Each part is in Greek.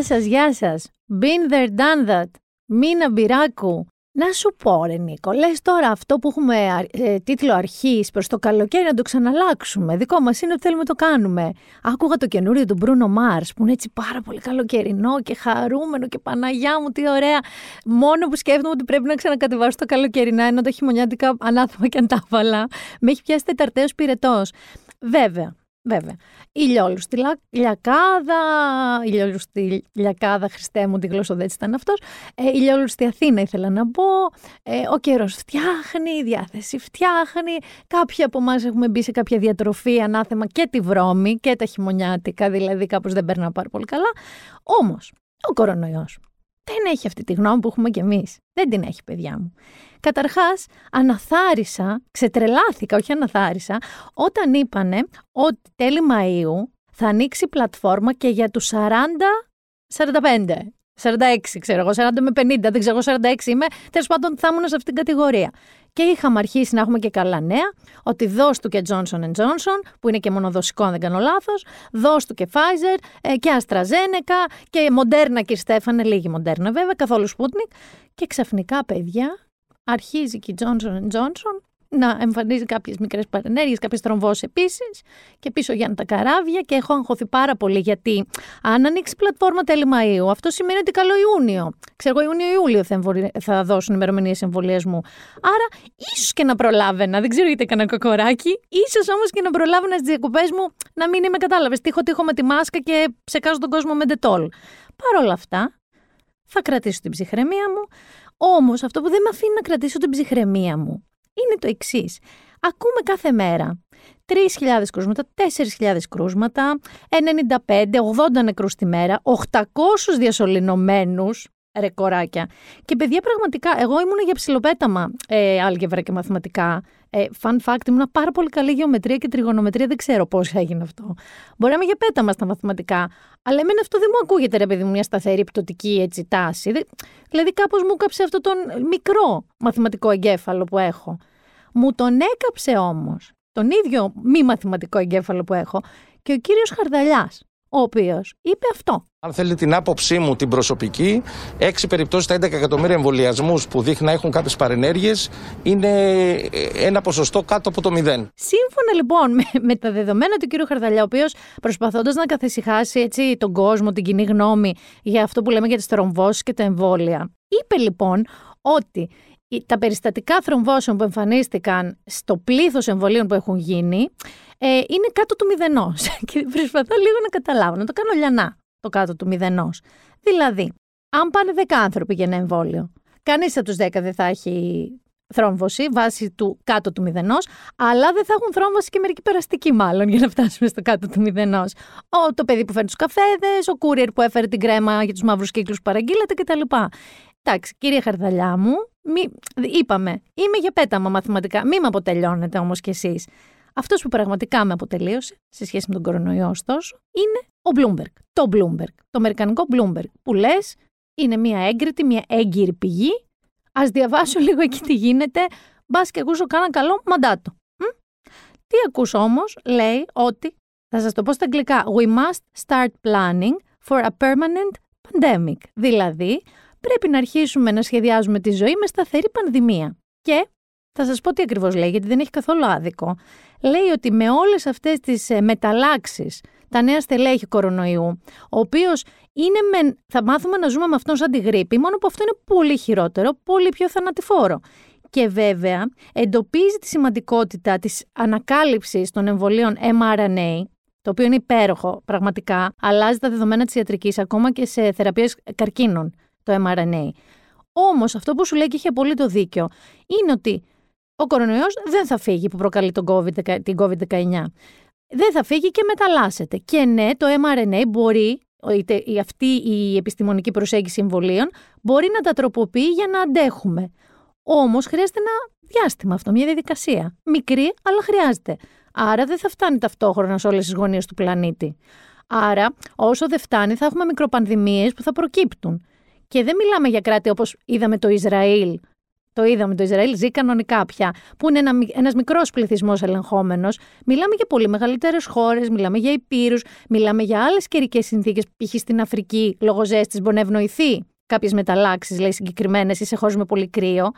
Γεια σας, γεια σας. Been there, done that. Μίνα Μπυράκου. Να σου πω, ρε Νίκο, λες τώρα αυτό που έχουμε ε, τίτλο αρχής προς το καλοκαίρι να το ξαναλλάξουμε. Δικό μας είναι ότι θέλουμε να το κάνουμε. Άκουγα το καινούριο του Μπρούνο Μάρς που είναι έτσι πάρα πολύ καλοκαιρινό και χαρούμενο και Παναγιά μου τι ωραία. Μόνο που σκέφτομαι ότι πρέπει να ξανακατεβάσω το καλοκαιρινά ενώ τα χειμωνιάτικα ανάθεμα και αντάβαλα. Με έχει πιάσει τεταρτέος πυρετός. Βέβαια, Βέβαια. Ηλιόλουστη λιακάδα, ηλιόλουστη λιακάδα, Χριστέ μου, τη γλωσσοδέτη ήταν αυτός. Ε, ηλιόλουστη Αθήνα ήθελα να πω. Ε, ο καιρός φτιάχνει, η διάθεση φτιάχνει. Κάποιοι από εμάς έχουμε μπει σε κάποια διατροφή, ανάθεμα και τη βρώμη και τα χειμωνιάτικα, δηλαδή κάπως δεν περνά πάρα πολύ καλά. Όμως, ο κορονοϊός δεν έχει αυτή τη γνώμη που έχουμε κι εμείς. Δεν την έχει, παιδιά μου. Καταρχάς, αναθάρισα, ξετρελάθηκα, όχι αναθάρισα, όταν είπανε ότι τέλη Μαΐου θα ανοίξει πλατφόρμα και για τους 40-45. 46, ξέρω εγώ, 40 με 50, δεν ξέρω, 46 είμαι. Τέλος πάντων, θα ήμουν σε αυτήν την κατηγορία. Και είχαμε αρχίσει να έχουμε και καλά νέα, ότι δώσ' του και Johnson Johnson, που είναι και μονοδοσικό αν δεν κάνω λάθος, δώσ' του και Pfizer ε, και AstraZeneca και Moderna και Στέφανε, λίγη Moderna βέβαια, καθόλου Sputnik. Και ξαφνικά, παιδιά, αρχίζει και η Johnson Johnson να εμφανίζει κάποιες μικρές παρενέργειες, κάποιες τρομβώσει επίσης και πίσω για τα καράβια. Και έχω αγχωθεί πάρα πολύ γιατί αν ανοίξει πλατφόρμα τέλη Μαΐου, αυτό σημαίνει ότι καλό Ιούνιο. Ξέρω εγώ, Ιούνιο-Ιούλιο θα, θα δώσουν ημερομηνίες εμβολιασμού. Άρα, ίσως και να προλάβαινα, δεν ξέρω γιατί έκανα κοκοράκι, ίσως όμως και να προλάβαινα στις διακοπές μου να μην είμαι κατάλαβες. Τύχω, τύχω με τη μάσκα και ψεκάζω τον κόσμο με ντετόλ. Παρ' όλα αυτά, θα κρατήσω την ψυχραιμία μου. Όμως, αυτό που δεν με αφήνει να κρατήσω την ψυχραιμία μου είναι το εξής. Ακούμε κάθε μέρα 3.000 κρούσματα, 4.000 κρούσματα, 95, 80 νεκρούς τη μέρα, 800 διασωληνωμένους, ρεκοράκια. Και παιδιά πραγματικά, εγώ ήμουν για ψηλοπέταμα ε, άλγευρα και μαθηματικά. Ε, fun fact, ήμουν πάρα πολύ καλή γεωμετρία και τριγωνομετρία, δεν ξέρω πώς έγινε αυτό. Μπορεί να είμαι για πέταμα στα μαθηματικά, αλλά εμένα αυτό δεν μου ακούγεται, ρε παιδί μου, μια σταθερή πτωτική έτσι, τάση. Δηλαδή, κάπως μου κάψε αυτό τον μικρό μαθηματικό εγκέφαλο που έχω. Μου τον έκαψε όμως τον ίδιο μη μαθηματικό εγκέφαλο που έχω και ο κύριος Χαρδαλιάς, ο οποίος είπε αυτό. Αν θέλει την άποψή μου την προσωπική, έξι περιπτώσεις στα 11 εκατομμύρια εμβολιασμούς που δείχνει να έχουν κάποιες παρενέργειες είναι ένα ποσοστό κάτω από το μηδέν. Σύμφωνα λοιπόν με, με τα δεδομένα του κ. Χαρδαλιά, ο οποίος προσπαθώντας να καθησυχάσει έτσι, τον κόσμο, την κοινή γνώμη για αυτό που λέμε για τις τρομβώσεις και τα εμβόλια, είπε λοιπόν ότι τα περιστατικά θρομβώσεων που εμφανίστηκαν στο πλήθος εμβολίων που έχουν γίνει ε, είναι κάτω του μηδενός. Και προσπαθώ λίγο να καταλάβω, να το κάνω λιανά το κάτω του μηδενός. Δηλαδή, αν πάνε 10 άνθρωποι για ένα εμβόλιο, κανείς από τους 10 δεν θα έχει θρόμβωση βάσει του κάτω του μηδενός, αλλά δεν θα έχουν θρόμβωση και μερική περαστική, μάλλον, για να φτάσουμε στο κάτω του μηδενός. Το παιδί που φέρνει τους καφέδες, ο κούριερ που έφερε την κρέμα για τους μαύρους κύκλους που παραγγείλατε κτλ. Εντάξει, κύριε Χαρδαλιά μου, μη, είπαμε, είμαι για πέταμα μαθηματικά. Μη με αποτελειώνετε όμως κι εσείς. Αυτός που πραγματικά με αποτελείωσε σε σχέση με τον κορονοϊό, ωστόσο, είναι ο Bloomberg. Το Bloomberg. Το αμερικανικό Bloomberg. Που λες, είναι μια έγκριτη, μια έγκυρη πηγή. Α διαβάσω λίγο εκεί τι γίνεται. Μπας και ακούσω κάνα καλό μαντάτο. Τι ακούσω όμως, λέει ότι. Θα σας το πω στα αγγλικά. We must start planning for a permanent pandemic. Δηλαδή, πρέπει να αρχίσουμε να σχεδιάζουμε τη ζωή με σταθερή πανδημία. Και θα σας πω τι ακριβώς λέει, γιατί δεν έχει καθόλου άδικο. Λέει ότι με όλες αυτές τις ε, μεταλλάξεις, τα νέα στελέχη κορονοϊού, ο οποίος είναι με, θα μάθουμε να ζούμε με αυτόν σαν τη γρήπη, μόνο που αυτό είναι πολύ χειρότερο, πολύ πιο θανατηφόρο. Και βέβαια εντοπίζει τη σημαντικότητα της ανακάλυψης των εμβολίων mRNA, το οποίο είναι υπέροχο πραγματικά, αλλάζει τα δεδομένα της ιατρικής ακόμα και σε θεραπείες καρκίνων το mRNA. Όμως, αυτό που σου λέει και έχει απολύτω δίκιο είναι ότι ο κορονοϊός δεν θα φύγει που προκαλεί τον COVID, την COVID-19. Δεν θα φύγει και μεταλλάσσεται. Και ναι, το mRNA μπορεί, είτε αυτή η επιστημονική προσέγγιση εμβολίων, μπορεί να τα τροποποιεί για να αντέχουμε. Όμως χρειάζεται ένα διάστημα αυτό, μια διαδικασία. Μικρή, αλλά χρειάζεται. Άρα δεν θα φτάνει ταυτόχρονα σε όλες τις γωνίες του πλανήτη. Άρα, όσο δεν φτάνει, θα έχουμε μικροπανδημίες που θα προκύπτουν. Και δεν μιλάμε για κράτη όπως είδαμε το Ισραήλ Το είδαμε το Ισραήλ, ζει κανονικά πια. Που είναι ένα ένας μικρός πληθυσμός ελεγχόμενος. Μιλάμε για πολύ μεγαλύτερες χώρες, μιλάμε για υπήρους, μιλάμε για άλλες καιρικές συνθήκες. Π.χ. στην Αφρική, λόγω ζέστη, μπορεί να ευνοηθεί κάποιες μεταλλάξεις, λέει συγκεκριμένες, ή σε χώρες με πολύ κρύο.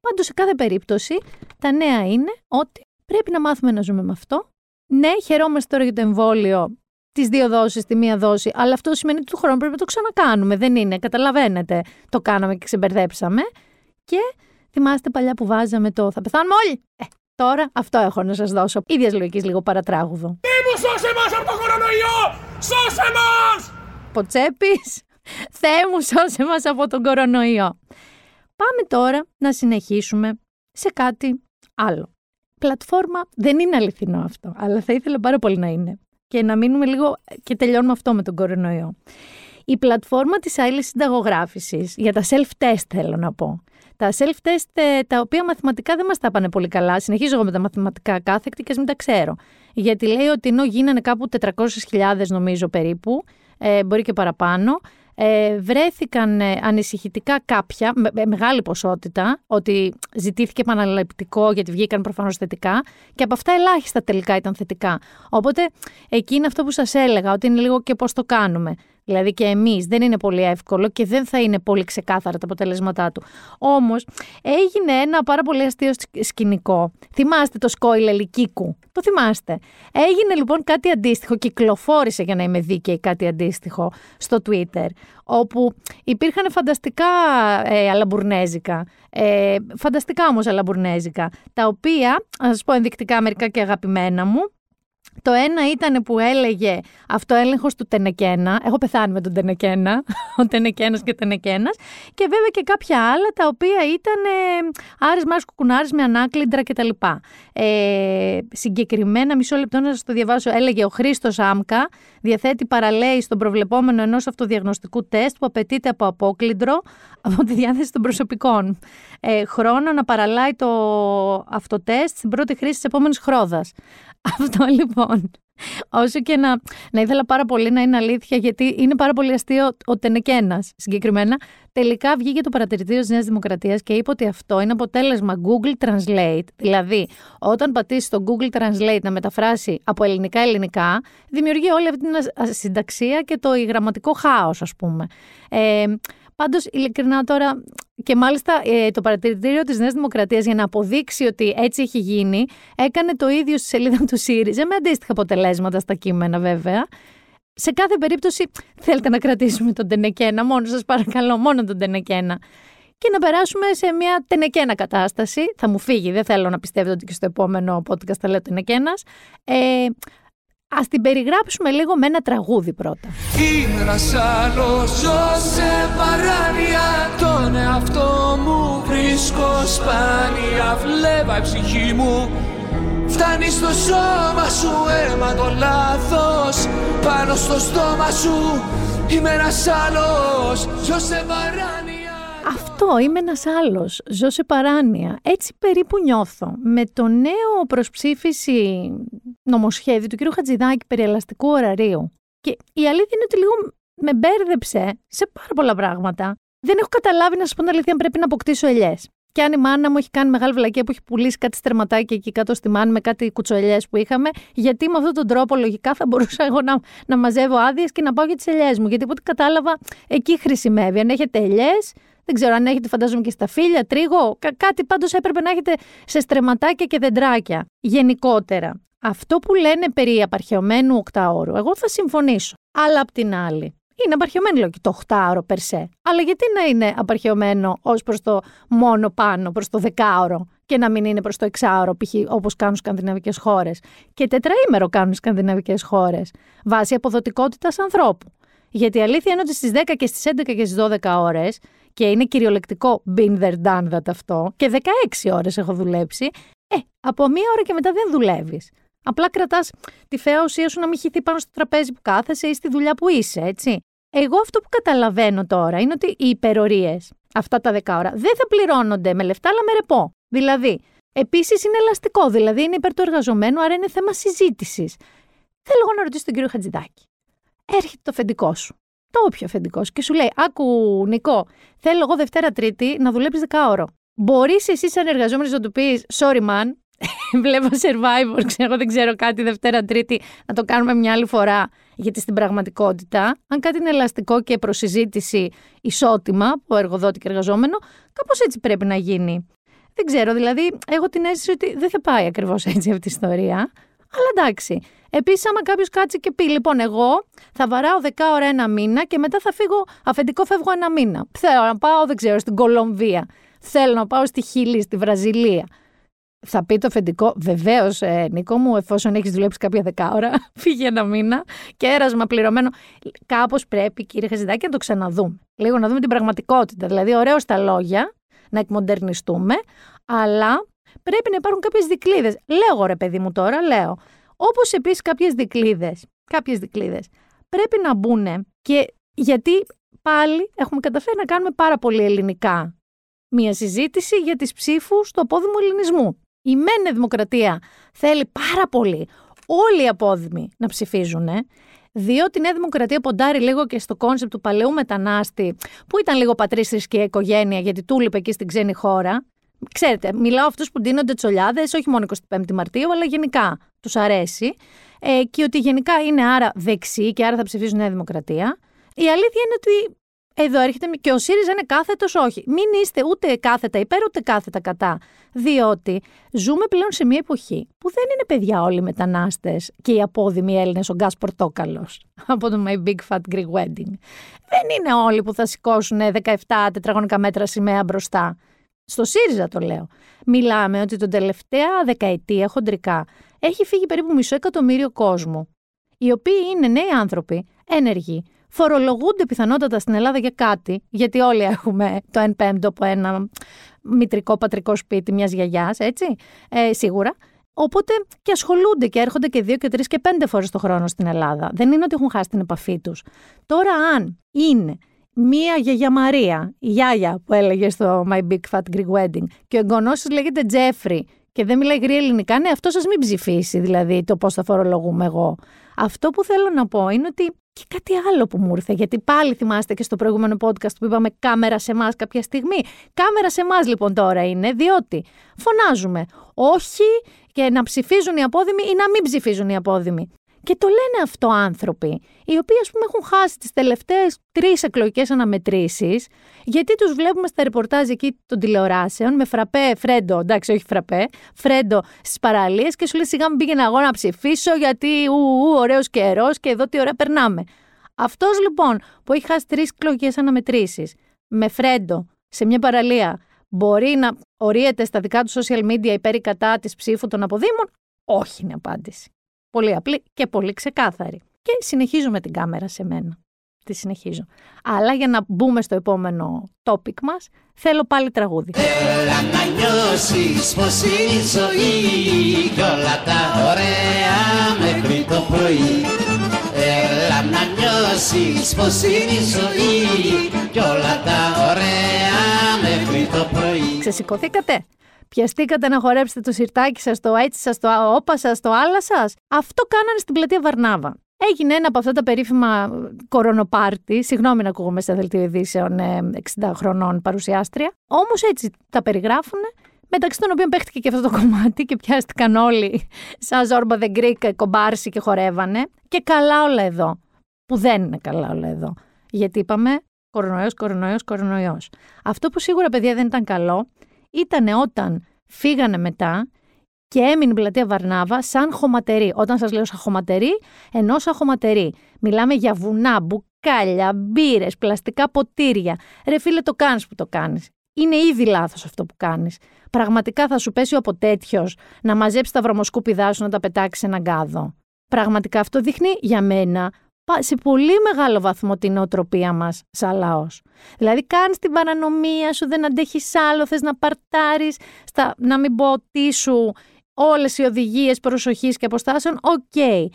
Πάντως, σε κάθε περίπτωση, τα νέα είναι ότι πρέπει να μάθουμε να ζούμε με αυτό. Ναι, χαιρόμαστε τώρα για το εμβόλιο τις δύο δόσεις, τη μία δόση, αλλά αυτό σημαίνει ότι του χρόνου πρέπει να το ξανακάνουμε. Δεν είναι, καταλαβαίνετε. Το κάναμε και ξεμπερδέψαμε. Και θυμάστε παλιά που βάζαμε το Θα πεθάνουμε όλοι. Ε, τώρα αυτό έχω να σας δώσω. ίδιας λογικής λίγο παρατράγουδο. Τι μου σώσε μα από τον κορονοϊό! Σώσε μα! Ποτσέπης, Θεέ μου, σώσε μας από τον κορονοϊό. Πάμε τώρα να συνεχίσουμε σε κάτι άλλο. Πλατφόρμα δεν είναι αληθινό αυτό, αλλά θα ήθελα πάρα πολύ να είναι και να μείνουμε λίγο και τελειώνουμε αυτό με τον κορονοϊό. Η πλατφόρμα της άλλης συνταγογράφησης, για τα self-test θέλω να πω. Τα self-test ε, τα οποία μαθηματικά δεν μας τα πάνε πολύ καλά. Συνεχίζω εγώ με τα μαθηματικά κάθεκτη και ας μην τα ξέρω. Γιατί λέει ότι ενώ γίνανε κάπου 400.000 νομίζω περίπου, ε, μπορεί και παραπάνω, ε, βρέθηκαν ε, ανησυχητικά κάποια, με, μεγάλη ποσότητα, ότι ζητήθηκε επαναληπτικό γιατί βγήκαν προφανώς θετικά και από αυτά ελάχιστα τελικά ήταν θετικά. Οπότε εκεί είναι αυτό που σας έλεγα, ότι είναι λίγο και πώς το κάνουμε. Δηλαδή και εμείς δεν είναι πολύ εύκολο και δεν θα είναι πολύ ξεκάθαρα τα αποτελέσματά του. Όμως έγινε ένα πάρα πολύ αστείο σκηνικό. Θυμάστε το σκόιλ Ελικίκου. Το θυμάστε. Έγινε λοιπόν κάτι αντίστοιχο, κυκλοφόρησε για να είμαι δίκαιη κάτι αντίστοιχο στο Twitter, όπου υπήρχαν φανταστικά ε, αλαμπουρνέζικα, ε, φανταστικά όμως αλαμπουρνέζικα, τα οποία, να σας πω ενδεικτικά μερικά και αγαπημένα μου, το ένα ήταν που έλεγε αυτοέλεγχο του Τενεκένα. Έχω πεθάνει με τον Τενεκένα. Ο Τενεκένας και ο Τενεκένας. Και βέβαια και κάποια άλλα τα οποία ήταν ε, Άρης Μάρης Κουκουνάρης με ανάκλυντρα κτλ. Ε, συγκεκριμένα, μισό λεπτό να σας το διαβάσω, έλεγε ο Χρήστος Άμκα διαθέτει παραλέη στον προβλεπόμενο ενός αυτοδιαγνωστικού τεστ που απαιτείται από απόκλυντρο από τη διάθεση των προσωπικών. Ε, χρόνο να παραλάει το αυτοτέστ στην πρώτη χρήση της επόμενης χρόδα. Αυτό λοιπόν. Όσο και να, να ήθελα πάρα πολύ να είναι αλήθεια, γιατί είναι πάρα πολύ αστείο ο Τενεκένα συγκεκριμένα. Τελικά βγήκε το παρατηρητήριο της Νέας Δημοκρατίας και είπε ότι αυτό είναι αποτέλεσμα Google Translate. Δηλαδή, όταν πατήσει το Google Translate να μεταφράσει από ελληνικά-ελληνικά, δημιουργεί όλη αυτή την ασυνταξία και το γραμματικό χάος, ας πούμε. Ε, Πάντως, ειλικρινά τώρα, και μάλιστα ε, το παρατηρητήριο της Νέας Δημοκρατίας για να αποδείξει ότι έτσι έχει γίνει, έκανε το ίδιο στη σελίδα του ΣΥΡΙΖΑ με αντίστοιχα αποτελέσματα στα κείμενα βέβαια. Σε κάθε περίπτωση θέλετε να κρατήσουμε τον Τενεκένα, μόνο σας παρακαλώ, μόνο τον Τενεκένα. Και να περάσουμε σε μια τενεκένα κατάσταση. Θα μου φύγει, δεν θέλω να πιστεύετε ότι και στο επόμενο podcast θα λέω τενεκένας. Ε, Ας την περιγράψουμε λίγο με ένα τραγούδι πρώτα. Είμαι ένας άλλος, ζω σε παράνοια Τον εαυτό μου βρίσκω σπάνια. Βλέπα η ψυχή μου Φτάνει στο σώμα σου αίμα το λάθος. Πάνω στο στόμα σου Είμαι ένας άλλος, ζω σε παράνοια αυτό, είμαι ένας άλλος. Ζω σε παράνοια. Έτσι περίπου νιώθω. Με το νέο προσψήφιση νομοσχέδιο του κ. Χατζηδάκη περί ελαστικού ωραρίου. Και η αλήθεια είναι ότι λίγο με μπέρδεψε σε πάρα πολλά πράγματα. Δεν έχω καταλάβει, να σας πω την αλήθεια, αν πρέπει να αποκτήσω ελιές. Και αν η μάνα μου έχει κάνει μεγάλη βλακία που έχει πουλήσει κάτι στερματάκι εκεί κάτω στη μάνα με κάτι κουτσολιέ που είχαμε, γιατί με αυτόν τον τρόπο λογικά θα μπορούσα εγώ να, να μαζεύω άδειες και να πάω για τις ελιές μου. Γιατί από ό,τι κατάλαβα, εκεί χρησιμεύει. Αν έχετε ελιές, δεν ξέρω αν έχετε, φαντάζομαι και στα φίλια, τρίγο, κάτι πάντως έπρεπε να έχετε σε στρεματάκια και δεντράκια. Γενικότερα. Αυτό που λένε περί απαρχαιωμένου οκτάωρου, εγώ θα συμφωνήσω. Αλλά απ' την άλλη, είναι απαρχαιωμένο λέω και το οχτάωρο περσέ. Αλλά γιατί να είναι απαρχαιωμένο ως προς το μόνο πάνω, προς το δεκάωρο και να μην είναι προς το εξάωρο, π.χ. όπως κάνουν σκανδιναβικές χώρες. Και τετραήμερο κάνουν σκανδιναβικές χώρες, βάσει αποδοτικότητας ανθρώπου. Γιατί η αλήθεια είναι ότι στις 10 και στις 11 και στις 12 ώρες και είναι κυριολεκτικό been there, done that αυτό, και 16 ώρες έχω δουλέψει, ε, από μία ώρα και μετά δεν δουλεύεις. Απλά κρατάς τη φαία ουσία σου να μην χυθεί πάνω στο τραπέζι που κάθεσαι ή στη δουλειά που είσαι, έτσι. Εγώ αυτό που καταλαβαίνω τώρα είναι ότι οι υπερορίες, αυτά τα 10 ώρα, δεν θα πληρώνονται με λεφτά, αλλά με ρεπό. Δηλαδή, επίσης είναι ελαστικό, δηλαδή είναι υπέρ του εργαζομένου, άρα είναι θέμα συζήτησης. Θέλω εγώ να ρωτήσω τον κύριο Χατζηδάκη. Έρχεται το αφεντικό σου το όποιο αφεντικός και σου λέει: Άκου, Νικό, θέλω εγώ Δευτέρα Τρίτη να δουλέψεις 10 ώρο. μπορείς εσύ, σαν εργαζόμενος, να του πεις Sorry, man, βλέπω survivor, ξέρω, δεν ξέρω κάτι Δευτέρα, Τρίτη, να το κάνουμε μια άλλη φορά. Γιατί στην πραγματικότητα, αν κάτι είναι ελαστικό και προσυζήτηση ισότιμα από εργοδότη και εργαζόμενο, κάπως έτσι πρέπει να γίνει. Δεν ξέρω, δηλαδή, έχω την αίσθηση ότι δεν θα πάει ακριβώς έτσι αυτή η ιστορία. Αλλά εντάξει. Επίσης, άμα κάποιος κάτσει και πει, λοιπόν, εγώ θα βαράω 10 ώρα ένα μήνα και μετά θα φύγω, αφεντικό φεύγω ένα μήνα. Θέλω να πάω, δεν ξέρω, στην Κολομβία. Θέλω να πάω στη Χιλή, στη Βραζιλία. Θα πει το αφεντικό, βεβαίως, ε, Νίκο μου, εφόσον έχεις δουλέψει κάποια δεκάωρα, φύγει ένα μήνα και έρασμα πληρωμένο. Κάπως πρέπει, κύριε Χαζηδάκη, να το ξαναδούμε. Λίγο να δούμε την πραγματικότητα. Δηλαδή, ωραίος στα λόγια, να εκμοντερνιστούμε, αλλά πρέπει να υπάρχουν κάποιες δικλείδες. Λέω, ρε παιδί μου τώρα, λέω. Όπως επίσης κάποιες δικλείδες, κάποιες δικλείδες, πρέπει να μπουν και γιατί πάλι έχουμε καταφέρει να κάνουμε πάρα πολύ ελληνικά μία συζήτηση για τις ψήφους του απόδημου ελληνισμού. Η Νέα Δημοκρατία θέλει πάρα πολύ όλοι οι απόδημοι να ψηφίζουν, διότι η Νέα Δημοκρατία ποντάρει λίγο και στο concept του παλαιού μετανάστη, που ήταν λίγο πατρίστρη και οικογένεια, γιατί του λείπει εκεί στην ξένη χώρα. Ξέρετε, μιλάω αυτούς που ντύνονται τσολιάδες, όχι μόνο 25 Μαρτίου, αλλά γενικά τους αρέσει. Ε, και ότι γενικά είναι άρα δεξί και άρα θα ψηφίζουν Νέα Δημοκρατία. Η αλήθεια είναι ότι εδώ έρχεται και ο ΣΥΡΙΖΑ είναι κάθετος, όχι. Μην είστε ούτε κάθετα υπέρ ούτε κάθετα κατά. Διότι ζούμε πλέον σε μια εποχή που δεν είναι παιδιά όλοι οι μετανάστες και οι απόδημοι Έλληνες ο Γκάς Πορτόκαλο από το My Big Fat Greek Wedding. Δεν είναι όλοι που θα σηκώσουν 17 τετραγωνικά μέτρα σημαία μπροστά. Στο ΣΥΡΙΖΑ το λέω. Μιλάμε ότι τον τελευταία δεκαετία χοντρικά έχει φύγει περίπου μισό εκατομμύριο κόσμο, οι οποίοι είναι νέοι άνθρωποι, ένεργοι, φορολογούνται πιθανότατα στην Ελλάδα για κάτι, γιατί όλοι έχουμε το 1 πέμπτο από ένα μητρικό πατρικό σπίτι μιας γιαγιάς, έτσι, ε, σίγουρα. Οπότε και ασχολούνται και έρχονται και δύο και τρεις και πέντε φορές το χρόνο στην Ελλάδα. Δεν είναι ότι έχουν χάσει την επαφή τους. Τώρα, αν είναι μία γιαγιά Μαρία, η γιάγια που έλεγε στο My Big Fat Greek Wedding, και ο εγγονός της λέγεται Τζέφρι και δεν μιλάει γρήγορα ελληνικά, ναι, αυτό σας μην ψηφίσει, δηλαδή το πώς θα φορολογούμε εγώ. Αυτό που θέλω να πω είναι ότι και κάτι άλλο που μου ήρθε, γιατί πάλι θυμάστε και στο προηγούμενο podcast που είπαμε κάμερα σε εμάς κάποια στιγμή. Κάμερα σε εμάς λοιπόν τώρα είναι, διότι φωνάζουμε όχι και να ψηφίζουν οι απόδημοι ή να μην ψηφίζουν οι απόδημοι. Και το λένε αυτό άνθρωποι, οι οποίοι ας πούμε έχουν χάσει τις τελευταίες τρεις εκλογικές αναμετρήσεις, γιατί τους βλέπουμε στα ρεπορτάζ εκεί των τηλεοράσεων με φραπέ, φρέντο, εντάξει, όχι φραπέ, φρέντο στις παραλίες και σου λέει σιγά μην πήγαινε εγώ να ψηφίσω γιατί ου, ου ωραίος καιρό και εδώ τι ωραία περνάμε. Αυτός λοιπόν που έχει χάσει τρεις εκλογικές αναμετρήσεις με φρέντο σε μια παραλία μπορεί να ορίεται στα δικά του social media υπέρ ή κατά της ψήφου των αποδήμων, όχι είναι απάντηση. Πολύ απλή και πολύ ξεκάθαρη. Και συνεχίζω με την κάμερα σε μένα. Τη συνεχίζω. Αλλά για να μπούμε στο επόμενο topic μας, θέλω πάλι τραγούδι. Έλα να νιώσεις πως είναι η ζωή κι όλα τα ωραία μέχρι το πρωί. Έλα να νιώσεις πως είναι η ζωή κι όλα τα ωραία μέχρι το πρωί. Ξεσηκωθήκατε; Πιαστήκατε να χορέψετε το σιρτάκι σας, το έτσι σας, το όπα σας, το άλλα σας; Αυτό κάνανε στην πλατεία Βαρνάβα. Έγινε ένα από αυτά τα περίφημα κορονοπάρτι. Συγγνώμη να ακούγομαι σε δελτίο ειδήσεων 60 ε, χρονών παρουσιάστρια. Όμως έτσι τα περιγράφουν. Μεταξύ των οποίων παίχτηκε και αυτό το κομμάτι και πιάστηκαν όλοι σαν Ζόρμπα The Greek κομπάρσι και χορεύανε. Και καλά όλα εδώ. Που δεν είναι καλά όλα εδώ. Γιατί είπαμε κορονοϊός, κορονοϊός, κορονοϊός. Αυτό που σίγουρα παιδιά δεν ήταν καλό ήταν όταν φύγανε μετά και έμεινε η πλατεία Βαρνάβα σαν χωματερή. Όταν σας λέω σαν χωματερή, ενώ σαν χωματερή. Μιλάμε για βουνά, μπουκάλια, μπύρες, πλαστικά ποτήρια. Ρε φίλε το κάνεις που το κάνεις. Είναι ήδη λάθος αυτό που κάνεις. Πραγματικά θα σου πέσει από τέτοιο να μαζέψει τα βρωμοσκούπιδά σου να τα πετάξεις σε έναν κάδο. Πραγματικά αυτό δείχνει για μένα σε πολύ μεγάλο βαθμό την νοοτροπία μας σαν λαός. Δηλαδή κάνεις την παρανομία σου, δεν αντέχεις άλλο, θες να παρτάρεις, στα, να μην πω τι σου, όλες οι οδηγίες προσοχής και αποστάσεων, OK. Okay.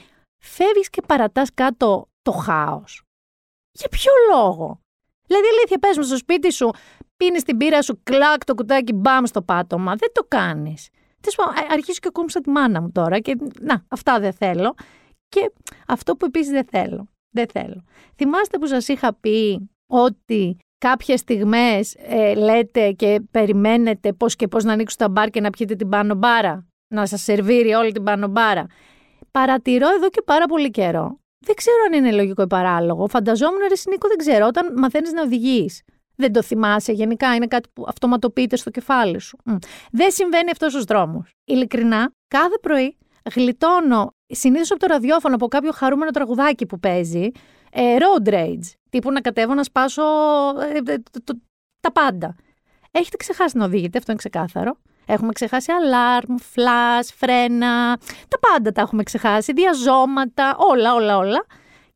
Φεύγεις και παρατάς κάτω το χάος. Για ποιο λόγο; Δηλαδή, αλήθεια, πες μου στο σπίτι σου, πίνεις την πύρα σου, κλακ το κουτάκι, μπαμ στο πάτωμα. Δεν το κάνεις. Αρχίζω και κόμψα τη μάνα μου τώρα και να, αυτά δεν θέλω. Και αυτό που επίσης δεν θέλω. Δεν θέλω. Θυμάστε που σας είχα πει ότι κάποιες στιγμές ε, λέτε και περιμένετε πώς και πώς να ανοίξουν τα μπαρ και να πιείτε την πάνω μπάρα, να σας σερβίρει όλη την πάνω μπάρα. Παρατηρώ εδώ και πάρα πολύ καιρό. Δεν ξέρω αν είναι λογικό ή παράλογο. Φανταζόμουν, ρε Νίκο, δεν ξέρω, όταν μαθαίνεις να οδηγείς. Δεν το θυμάσαι γενικά, είναι κάτι που αυτοματοποιείται στο κεφάλι σου. Δεν συμβαίνει αυτό ο δρόμο. Ειλικρινά, κάθε πρωί γλιτώνω συνήθως από το ραδιόφωνο από κάποιο χαρούμενο τραγουδάκι που παίζει, ε, road rage. Τύπου να κατέβω να σπάσω ε, ε, τα πάντα. Έχετε ξεχάσει να οδηγείτε, αυτό είναι ξεκάθαρο. Έχουμε ξεχάσει αλάρμ, φλάς, φρένα, τα πάντα τα έχουμε ξεχάσει, διαζώματα, όλα, όλα, όλα.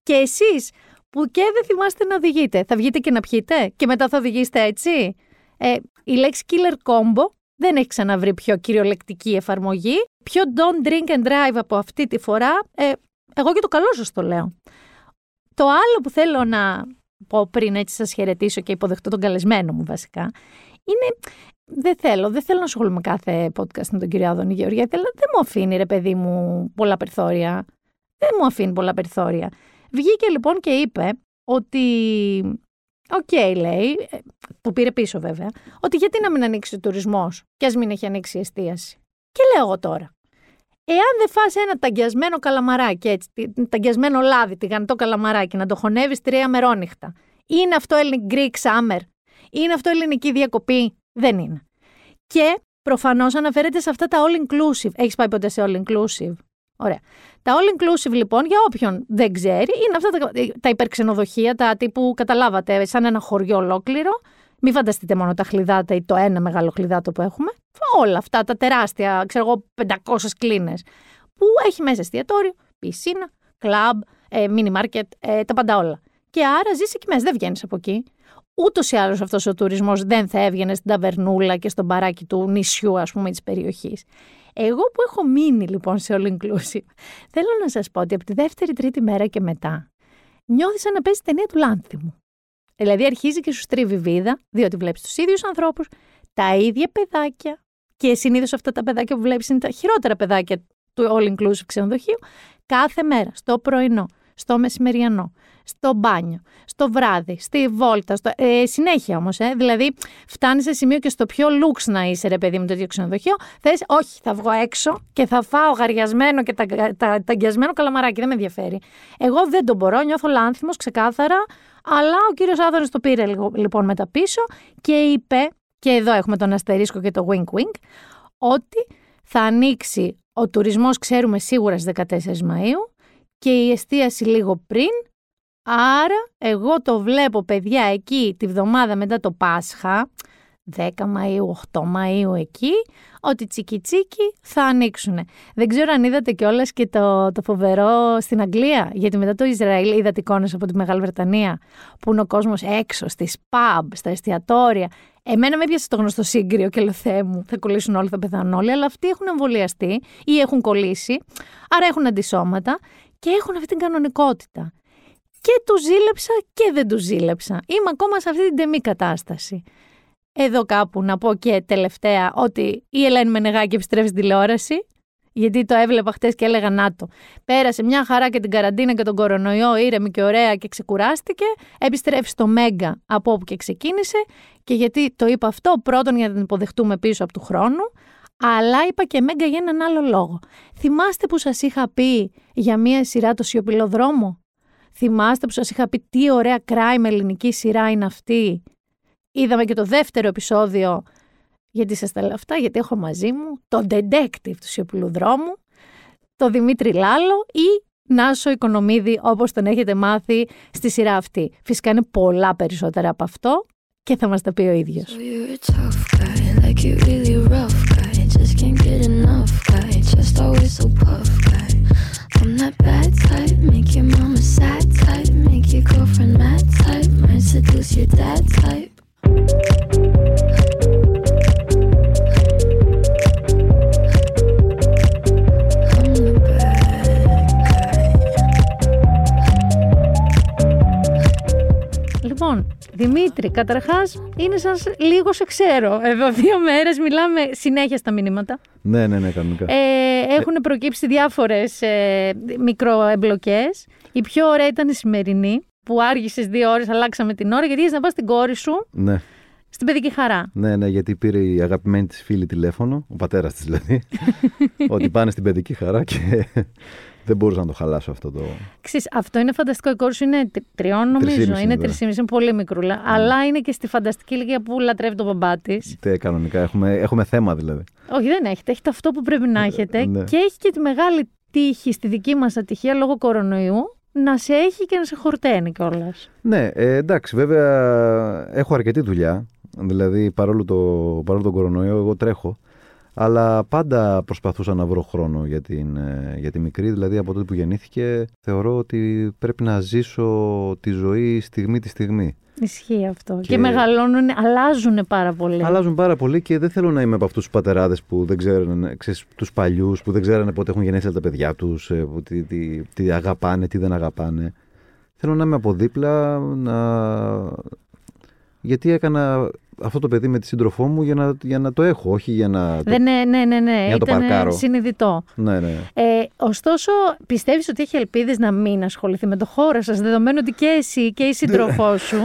Και εσείς που και δεν θυμάστε να οδηγείτε, θα βγείτε και να πιείτε και μετά θα οδηγήσετε έτσι; Ε, η λέξη killer combo δεν έχει ξαναβρει πιο κυριολεκτική εφαρμογή. Πιο don't drink and drive από αυτή τη φορά, ε, εγώ και το καλό σας το λέω. Το άλλο που θέλω να πω πριν έτσι σας χαιρετήσω και υποδεχτώ τον καλεσμένο μου βασικά, είναι δεν θέλω, δεν θέλω να ασχολούμαι κάθε podcast με τον κύριο Άδωνη Γεωργιάδη. Θέλω, δεν μου αφήνει ρε παιδί μου πολλά περιθώρια. Δεν μου αφήνει πολλά περιθώρια. Βγήκε λοιπόν και είπε ότι OK, okay, λέει, ε, το πήρε πίσω βέβαια, ότι γιατί να μην ανοίξει ο τουρισμός και ας μην έχει ανοίξει η εστίαση. Και λέω εγώ τώρα, εάν δεν φας ένα ταγκιασμένο καλαμαράκι, έτσι, ταγκιασμένο λάδι, τηγανιτό καλαμαράκι, να το χωνεύεις τρία μερόνυχτα, είναι αυτό Greek summer, είναι αυτό ελληνική διακοπή, δεν είναι. Και προφανώς αναφέρεται σε αυτά τα all inclusive. Έχεις πάει ποτέ σε all inclusive; Ωραία. Τα all inclusive λοιπόν, για όποιον δεν ξέρει, είναι αυτά τα, τα υπερξενοδοχεία, τα τύπου καταλάβατε, σαν ένα χωριό ολόκληρο. Μην φανταστείτε μόνο τα χλιδάτα ή το ένα μεγάλο χλιδάτο που έχουμε. Όλα αυτά τα τεράστια, ξέρω εγώ, 500 κλίνες. Που έχει μέσα εστιατόριο, πισίνα, κλαμπ, ε, mini market, ε, τα πάντα όλα. Και άρα ζεις εκεί μέσα, δεν βγαίνεις από εκεί. Ούτως ή άλλως αυτός ο τουρισμός δεν θα έβγαινε στην ταβερνούλα και στον παράκι του νησιού, ας πούμε, της περιοχής. Εγώ που έχω μείνει λοιπόν σε all inclusive, θέλω να σας πω ότι από τη δεύτερη, τρίτη μέρα και μετά νιώθει σαν να παίζει ταινία του Λάνθιμου. Δηλαδή αρχίζει και σου στρίβει βίδα, διότι βλέπεις τους ίδιους ανθρώπους, τα ίδια παιδάκια. Και συνήθως αυτά τα παιδάκια που βλέπεις είναι τα χειρότερα παιδάκια του all inclusive ξενοδοχείου. Κάθε μέρα, στο πρωινό, στο μεσημεριανό, στο μπάνιο, στο βράδυ, στη βόλτα, στο... Ε, συνέχεια όμως. Ε. Δηλαδή, φτάνεις σε σημείο και στο πιο λουξ να είσαι, ρε παιδί μου, το ίδιο ξενοδοχείο. Θες, όχι, θα βγω έξω και θα φάω γαριασμένο και τα, ταγκιασμένο καλαμαράκι. Δεν με ενδιαφέρει. Εγώ δεν τον μπορώ, νιώθω λάνθιμος ξεκάθαρα. Αλλά ο κύριος Άδωνης το πήρε λοιπόν μετά πίσω και είπε, και εδώ έχουμε τον αστερίσκο και το wink wink, ότι θα ανοίξει ο τουρισμός, ξέρουμε σίγουρα στις 14 Μαΐου και η εστίαση λίγο πριν. Άρα εγώ το βλέπω παιδιά εκεί τη βδομάδα μετά το Πάσχα, 10 Μαΐου, 8 Μαΐου εκεί, ότι τσίκι τσίκι θα ανοίξουν. Δεν ξέρω αν είδατε κιόλας και το, το φοβερό στην Αγγλία, γιατί μετά το Ισραήλ είδατε εικόνες από τη Μεγάλη Βρετανία, που είναι ο κόσμος έξω, στις pub, στα εστιατόρια. Εμένα με έπιασε το γνωστό σύγκριο και λέω Θεέ μου, θα κολλήσουν όλοι, θα πεθάνουν όλοι, αλλά αυτοί έχουν εμβολιαστεί ή έχουν κολλήσει, άρα έχουν αντισώματα και έχουν αυτή την κανονικότητα και τους ζήλεψα και δεν τους ζήλεψα. Είμαι ακόμα σε αυτή την τεμή κατάσταση. Εδώ κάπου να πω και τελευταία ότι η Ελένη Μενεγάκη επιστρέφει στην τηλεόραση, γιατί το έβλεπα χτες και έλεγα να το. Πέρασε μια χαρά και την καραντίνα και τον κορονοϊό, ήρεμη και ωραία και ξεκουράστηκε. Επιστρέφει στο Μέγκα από όπου και ξεκίνησε. Και γιατί το είπα αυτό, πρώτον για να την υποδεχτούμε πίσω από του χρόνου, αλλά είπα και Μέγκα για έναν άλλο λόγο. Θυμάστε που σας είχα πει για μια σειρά το σιωπηλό δρόμο. Θυμάστε που σας είχα πει τι ωραία crime ελληνική σειρά είναι αυτή; Είδαμε και το δεύτερο επεισόδιο, γιατί σας τα λέω αυτά, γιατί έχω μαζί μου το detective του Σιωπηλού Δρόμου, το Δημήτρη Λάλο ή Νάσο Οικονομίδη όπως τον έχετε μάθει στη σειρά αυτή. Φυσικά είναι πολλά περισσότερα από αυτό και θα μας τα πει ο ίδιος. I'm that bad type, make your mama sad type, make your girlfriend mad type, might seduce your dad type. Λοιπόν, Δημήτρη, καταρχάς είναι σαν λίγο σε ξέρω. Εδώ δύο μέρες μιλάμε συνέχεια στα μηνύματα. Ναι, ναι, ναι, κανονικά. Ε, έχουν προκύψει διάφορες ε, μικροεμπλοκές. Η πιο ωραία ήταν η σημερινή που άργησες δύο ώρες, αλλάξαμε την ώρα, γιατί είχες να πας στην κόρη σου Ναι. στην παιδική χαρά. Ναι, ναι, γιατί πήρε η αγαπημένη της φίλη τηλέφωνο, ο πατέρας της δηλαδή, ότι πάνε στην παιδική χαρά και δεν μπορούσα να το χαλάσω αυτό το. Ξέρεις, αυτό είναι φανταστικό. Η κόρη σου είναι τρι- τριών, νομίζω. Τρισήμιση, είναι ναι. τρισήμιση, είναι πολύ μικρούλα. Αλλά είναι και στη φανταστική ηλικία που λατρεύει τον μπαμπά της. Τε, κανονικά έχουμε, έχουμε θέμα δηλαδή. Όχι, δεν έχετε. Έχετε αυτό που πρέπει να έχετε. ναι. Και έχει και τη μεγάλη τύχη στη δική μας ατυχία λόγω κορονοϊού να σε έχει και να σε χορταίνει κιόλας. Ναι, ε, εντάξει, βέβαια έχω αρκετή δουλειά. Δηλαδή, παρόλο, το, παρόλο τον κορονοϊό, εγώ τρέχω. Αλλά πάντα προσπαθούσα να βρω χρόνο για, την, ε, για τη μικρή. Δηλαδή, από τότε που γεννήθηκε, θεωρώ ότι πρέπει να ζήσω τη ζωή στιγμή τη στιγμή. Ισχύει αυτό. Και, Και- μεγαλώνουν, αλλάζουν πάρα πολύ. Αλλάζουν πάρα πολύ και δεν θέλω να είμαι από αυτούς τους πατεράδες που δεν ξέρουν, τους παλιούς, που δεν ξέρανε πότε έχουν γεννήσει τα παιδιά τους, τι, τι, τι αγαπάνε, τι δεν αγαπάνε. Θέλω να είμαι από δίπλα, να... γιατί έκανα αυτό το παιδί με τη σύντροφό μου για να, για να το έχω, όχι για να. το- Δεν, ναι, ναι, ναι, ναι. Για να το Ήταν παρκάρω. συνειδητό. Ναι, ναι. Ε, ωστόσο, πιστεύεις ότι έχει ελπίδες να μην ασχοληθεί με το χώρο σας, δεδομένου ότι και εσύ και η σύντροφό σου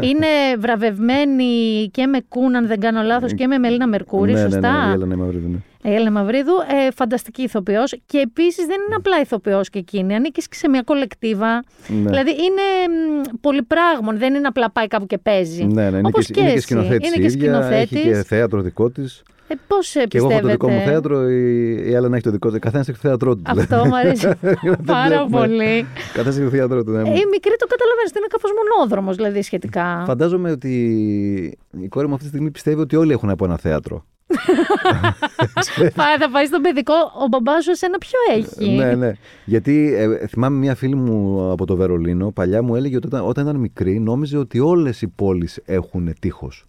είναι βραβευμένοι και με Κούν, αν δεν κάνω λάθος, και με Μελίνα Μερκούρη, ναι, σωστά. Ναι, ναι, η Έλενα Μαυρίδου, ναι. Η Έλενα Μαυρίδου, ε, φανταστική ηθοποιός. Και επίσης δεν είναι απλά ηθοποιός και εκείνη, ανήκεις και σε μια κολεκτίβα. Ναι. Δηλαδή είναι μ, πολυπράγμων, δεν είναι απλά πάει κάπου και παίζει. Ναι, ναι, είναι Όπως και, είναι και εσύ. σκηνοθέτης Είναι η και ίδια, έχει σκηνοθέτης. και θέατρο δικό της. Ε, Πώς Και εγώ έχω το δικό μου πιστεύετε; θέατρο, η, η Έλενα έχει το δικό της. Καθένας έχει το θέατρό του. Αυτό μου αρέσει Δεν πάρα βλέπουμε. πολύ. Καθένας έχει το θέατρό του. ναι. Ε, η μικρή το καταλαβαίνεις ότι είναι κάπως μονόδρομος, δηλαδή σχετικά. Φαντάζομαι ότι η κόρη μου αυτή τη στιγμή πιστεύει ότι όλοι έχουν από ένα θέατρο. Πάει, θα πάει στον παιδικό, ο μπαμπάς σου εσένα ποιο έχει; ναι, ναι. Γιατί ε, θυμάμαι μια φίλη μου από το Βερολίνο, παλιά μου έλεγε ότι όταν, όταν ήταν μικρή νόμιζε ότι όλες οι πόλεις έχουν τείχος.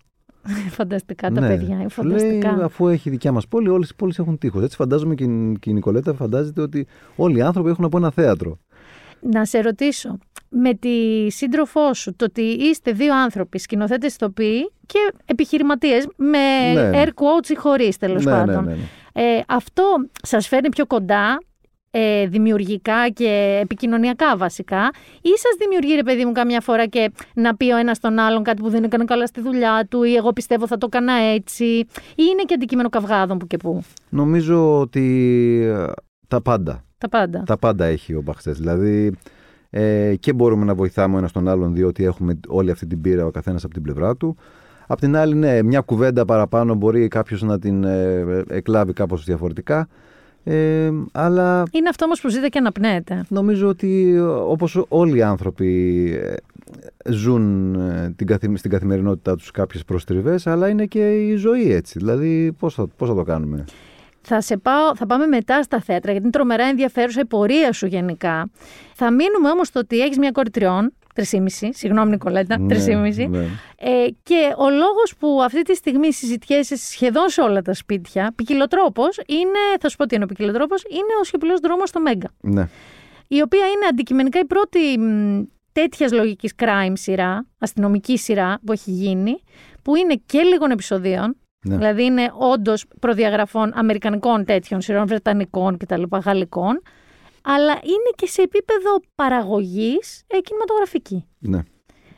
Φανταστικά τα παιδιά, είναι Σου λέει, φανταστικά. αφού έχει δικιά μας πόλη, όλες οι πόλεις έχουν τείχος. Έτσι φαντάζομαι και, η- και η Νικολέτα φαντάζεται ότι όλοι οι άνθρωποι έχουν από ένα θέατρο. Να σε ρωτήσω, με τη σύντροφό σου, το ότι είστε δύο άνθρωποι, σκηνοθέτες ηθοποιοί και επιχειρηματίες, με Ναι. air quotes ή χωρίς τέλος ναι, πάντων. ναι, ναι, ναι. Ε, αυτό σας φέρνει πιο κοντά, ε, δημιουργικά και επικοινωνιακά βασικά, ή σας δημιουργεί, ρε παιδί μου, καμιά φορά και να πει ο ένας τον άλλον κάτι που δεν έκανε καλά στη δουλειά του, ή εγώ πιστεύω θα το έκανα έτσι, ή είναι και αντικείμενο καυγάδων που και που; Νομίζω ότι ε, τα πάντα. Τα πάντα. Τα πάντα έχει ο Μπαχτές. Δηλαδή ε, και μπορούμε να βοηθάμε ο ένας τον άλλον, διότι έχουμε όλη αυτή την πείρα ο καθένας από την πλευρά του. Απ' την άλλη, ναι, μια κουβέντα παραπάνω μπορεί κάποιος να την ε, εκλάβει κάπως διαφορετικά. Ε, αλλά Είναι αυτό όμως που ζείτε και αναπνέετε. νομίζω ότι ε, όπως όλοι οι άνθρωποι ε, ζουν ε, την καθη- στην καθημερινότητά τους κάποιες προστριβές, αλλά είναι και η ζωή έτσι. Δηλαδή πώς θα, πώς θα το κάνουμε; Θα, σε πάω, θα πάμε μετά στα θέατρα, γιατί είναι τρομερά ενδιαφέρουσα η πορεία σου γενικά. Θα μείνουμε όμως στο ότι έχεις μια κόρη τριών, τρισήμιση, συγγνώμη Νικολέτα, Ναι, τρισήμιση. ναι. Ε, και ο λόγος που αυτή τη στιγμή συζητιέσαι σχεδόν σε όλα τα σπίτια, ποικιλοτρόπος, είναι, θα σου πω τι είναι ο ποικιλοτρόπος, είναι ο σιωπηλός δρόμος στο Μέγκα. Ναι. Η οποία είναι αντικειμενικά η πρώτη τέτοιας λογικής crime σειρά, αστυνομική σειρά που έχει γίνει, που είναι και λίγων επεισοδίων, Ναι. Δηλαδή είναι όντως προδιαγραφών αμερικανικών τέτοιων σειρών, βρετανικών κτλ. γαλλικών, αλλά είναι και σε επίπεδο παραγωγής ε, κινηματογραφική. ναι.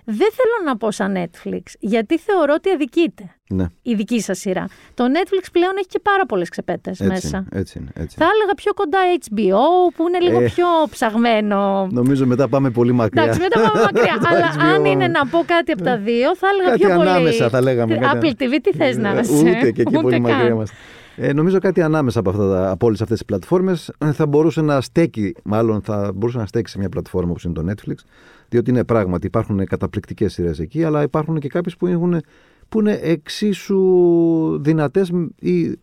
Δεν θέλω να πω σαν Netflix, γιατί θεωρώ ότι αδικείται ναι. η δική σας σειρά. Το Netflix πλέον έχει και πάρα πολλές ξεπέτες Έτσι μέσα. είναι, έτσι είναι, έτσι Θα είναι. έλεγα πιο κοντά HBO, που είναι λίγο Ε, πιο ψαγμένο. Νομίζω μετά πάμε πολύ μακριά. Εντάξει, μετά πάμε μακριά. HBO. Αλλά αν είναι να πω κάτι από τα δύο, θα έλεγα Κάτι πιο πολύ. ανάμεσα θα λέγαμε, κάτι Apple TV, τι θες να Ε, είσαι; Ούτε και εκεί Ούτε πολύ καν. μακριά είμαστε. Ε, νομίζω κάτι ανάμεσα από, αυτά, τα- από όλες αυτές τις πλατφόρμες ε, θα μπορούσε να στέκει, μάλλον θα μπορούσε να στέκει σε μια πλατφόρμα όπως είναι το Netflix, διότι είναι πράγματι, υπάρχουν καταπληκτικές σειρές εκεί, αλλά υπάρχουν και κάποιες που, έχουν, που είναι εξίσου δυνατές ή,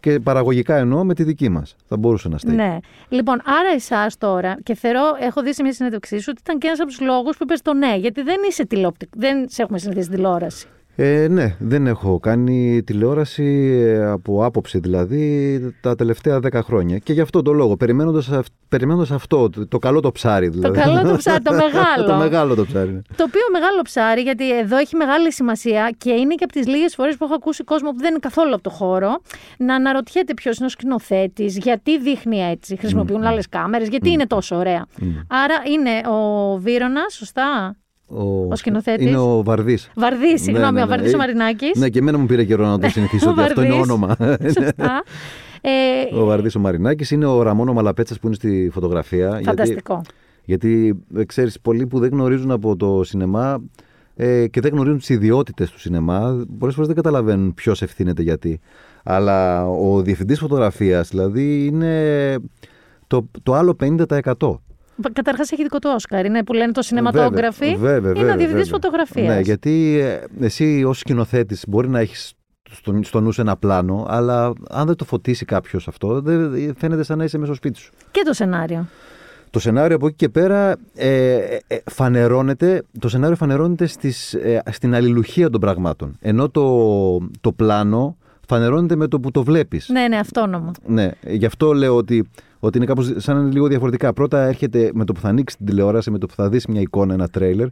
και παραγωγικά εννοώ με τη δική μας. Θα μπορούσε να στέκει. Ναι. Λοιπόν, άρα εσάς τώρα, και θεωρώ, έχω δει σε μια συνέντευξή σου ότι ήταν και ένας από τους λόγους που είπες το ναι, γιατί δεν είσαι τηλεοπτικό, δεν σε έχουμε συνηθίσει στην τηλεόραση. Ε, ναι, δεν έχω κάνει τηλεόραση ε, από άποψη δηλαδή τα τελευταία δέκα χρόνια. Και γι' αυτό το λόγο, περιμένοντας, αυ- περιμένοντας αυτό, το, το καλό το ψάρι δηλαδή. Το καλό το ψάρι, το μεγάλο. το μεγάλο το ψάρι. ναι. Το οποίο μεγάλο ψάρι, γιατί εδώ έχει μεγάλη σημασία και είναι και από τις λίγες φορές που έχω ακούσει κόσμο που δεν είναι καθόλου από το χώρο να αναρωτιέται ποιος είναι ο σκηνοθέτης, γιατί δείχνει έτσι, χρησιμοποιούν άλλες κάμερες, γιατί είναι τόσο ωραία. Άρα είναι ο Βίρονας, σωστά; Ο, Ο σκηνοθέτης. Είναι ο Βαρδής. Βαρδί, συγγνώμη, ναι, ο ναι. Βαρδί ο Ε, Μαρινάκης. Ναι, και εμένα μου πήρε καιρό να το συνηθίσω Ο ότι αυτό είναι Βαρδής. όνομα. Σωστά. Ε, ο Βαρδής ο Μαρινάκης είναι ο Ραμόνο Μαλαπέτσας που είναι στη φωτογραφία. γιατί- φανταστικό. Γιατί ε, ξέρεις, πολλοί που δεν γνωρίζουν από το σινεμά ε, και δεν γνωρίζουν τις ιδιότητες του σινεμά, πολλές φορές δεν καταλαβαίνουν ποιος ευθύνεται γιατί. Αλλά ο διευθυντής φωτογραφίας, δηλαδή, είναι το, το άλλο 50%. Καταρχάς έχει δικό του Όσκαρ. Είναι που λένε το cinematography. Βέβαια, βέβαια, είναι βέβαια, ο διευθυντή βέβαια. φωτογραφία. Ναι, γιατί ε, εσύ ως σκηνοθέτης μπορεί να έχεις στο, στο νου σου ένα πλάνο, αλλά αν δεν το φωτίσει κάποιος αυτό, δεν, φαίνεται σαν να είσαι μέσα στο σπίτι σου. Και το σενάριο. Το σενάριο από εκεί και πέρα ε, ε, ε, φανερώνεται, το σενάριο φανερώνεται στις, ε, στην αλληλουχία των πραγμάτων. Ενώ το, το πλάνο φανερώνεται με το που το βλέπεις. Ναι, ναι, αυτόνομα. Ναι, γι' αυτό λέω ότι, ότι είναι κάπως σαν να είναι λίγο διαφορετικά. Πρώτα έρχεται με το που θα ανοίξει την τηλεόραση, με το που θα δεις μια εικόνα, ένα τρέιλερ.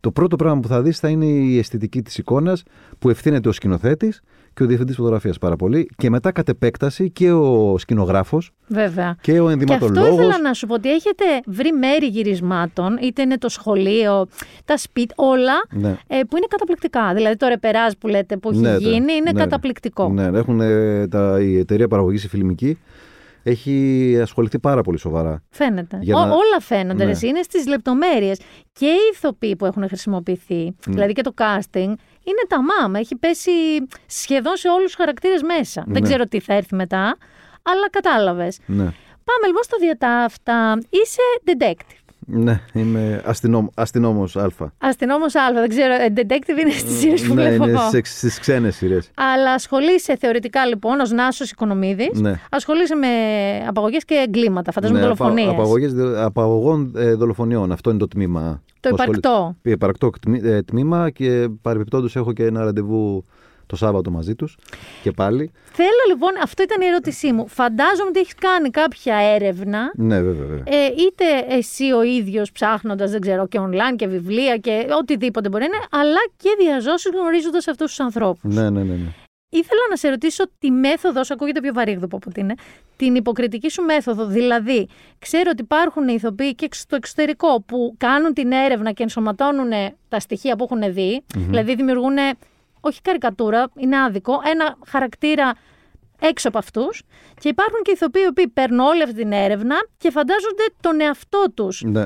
Το πρώτο πράγμα που θα δεις θα είναι η αισθητική της εικόνας που ευθύνεται ο σκηνοθέτης και ο διευθυντής φωτογραφίας πάρα πολύ και μετά κατ' επέκταση και ο σκηνογράφος Βέβαια. και ο Και αυτό ενδυματολόγος. ήθελα να σου πω ότι έχετε βρει μέρη γυρισμάτων, είτε είναι το σχολείο, τα σπίτια, όλα Ναι. ε, που είναι καταπληκτικά. Δηλαδή το ρεπεράζ που λέτε που έχει Ναι, ναι, γίνει είναι ναι. καταπληκτικό. Ναι, έχουν, ε, τα, η εταιρεία παραγωγής η φιλμική έχει ασχοληθεί πάρα πολύ σοβαρά. Φαίνεται. Για Ό, να- όλα φαίνονται. Ναι. ρε, Είναι στις λεπτομέρειες. Και οι ηθοποιοί που έχουν χρησιμοποιηθεί, Ναι. δηλαδή και το casting, είναι τα μάμα. Έχει πέσει σχεδόν σε όλους τους χαρακτήρες μέσα. Δεν Ναι. ξέρω τι θα έρθει μετά, αλλά κατάλαβες. Ναι. Πάμε λοιπόν στο διατάφτα. Είσαι detective. Ναι, είμαι αστυνόμ, αστυνόμος Α. Αστυνόμος Α, δεν ξέρω. ε, Detective είναι στις σειρές που ναι, βλέπω είναι εγώ. στις, στις ξένες σειρές. Αλλά ασχολείσαι θεωρητικά λοιπόν ως Νάσος Οικονομίδης. Ναι. Ασχολείσαι με απαγωγές και εγκλήματα, φαντάζομαι Ναι, δολοφονίες. απα- απαγωγές δο- απαγωγών ε, δολοφονιών. Αυτό είναι το τμήμα. Το που ασχολεί- υπαρκτό. Υπαρκτό κτμη- ε, τμήμα και παρεμπιπτόντως έχω και ένα ραντεβού το Σάββατο μαζί τους και πάλι. Θέλω λοιπόν, αυτό ήταν η ερώτησή μου. Φαντάζομαι ότι έχεις κάνει κάποια έρευνα. Ναι, βέβαια, βέβαια. Ε, είτε εσύ ο ίδιος ψάχνοντας, δεν ξέρω, και online και βιβλία και οτιδήποτε μπορεί να είναι, αλλά και διαζώσεις γνωρίζοντας αυτούς τους ανθρώπους. Ναι, ναι, ναι. ναι. Ήθελα να σε ρωτήσω τη μέθοδος, σου ακούγεται πιο βαρύγδουπο από ότι είναι, την υποκριτική σου μέθοδο. Δηλαδή, ξέρω ότι υπάρχουν ηθοποιοί και στο εξωτερικό που κάνουν την έρευνα και ενσωματώνουν τα στοιχεία που έχουν δει. Δηλαδή, δημιουργούν, όχι καρικατούρα, είναι άδικο, ένα χαρακτήρα έξω από αυτούς. Και υπάρχουν και ηθοποιοί οι οποίοι παίρνουν όλη αυτή την έρευνα και φαντάζονται τον εαυτό τους. ναι.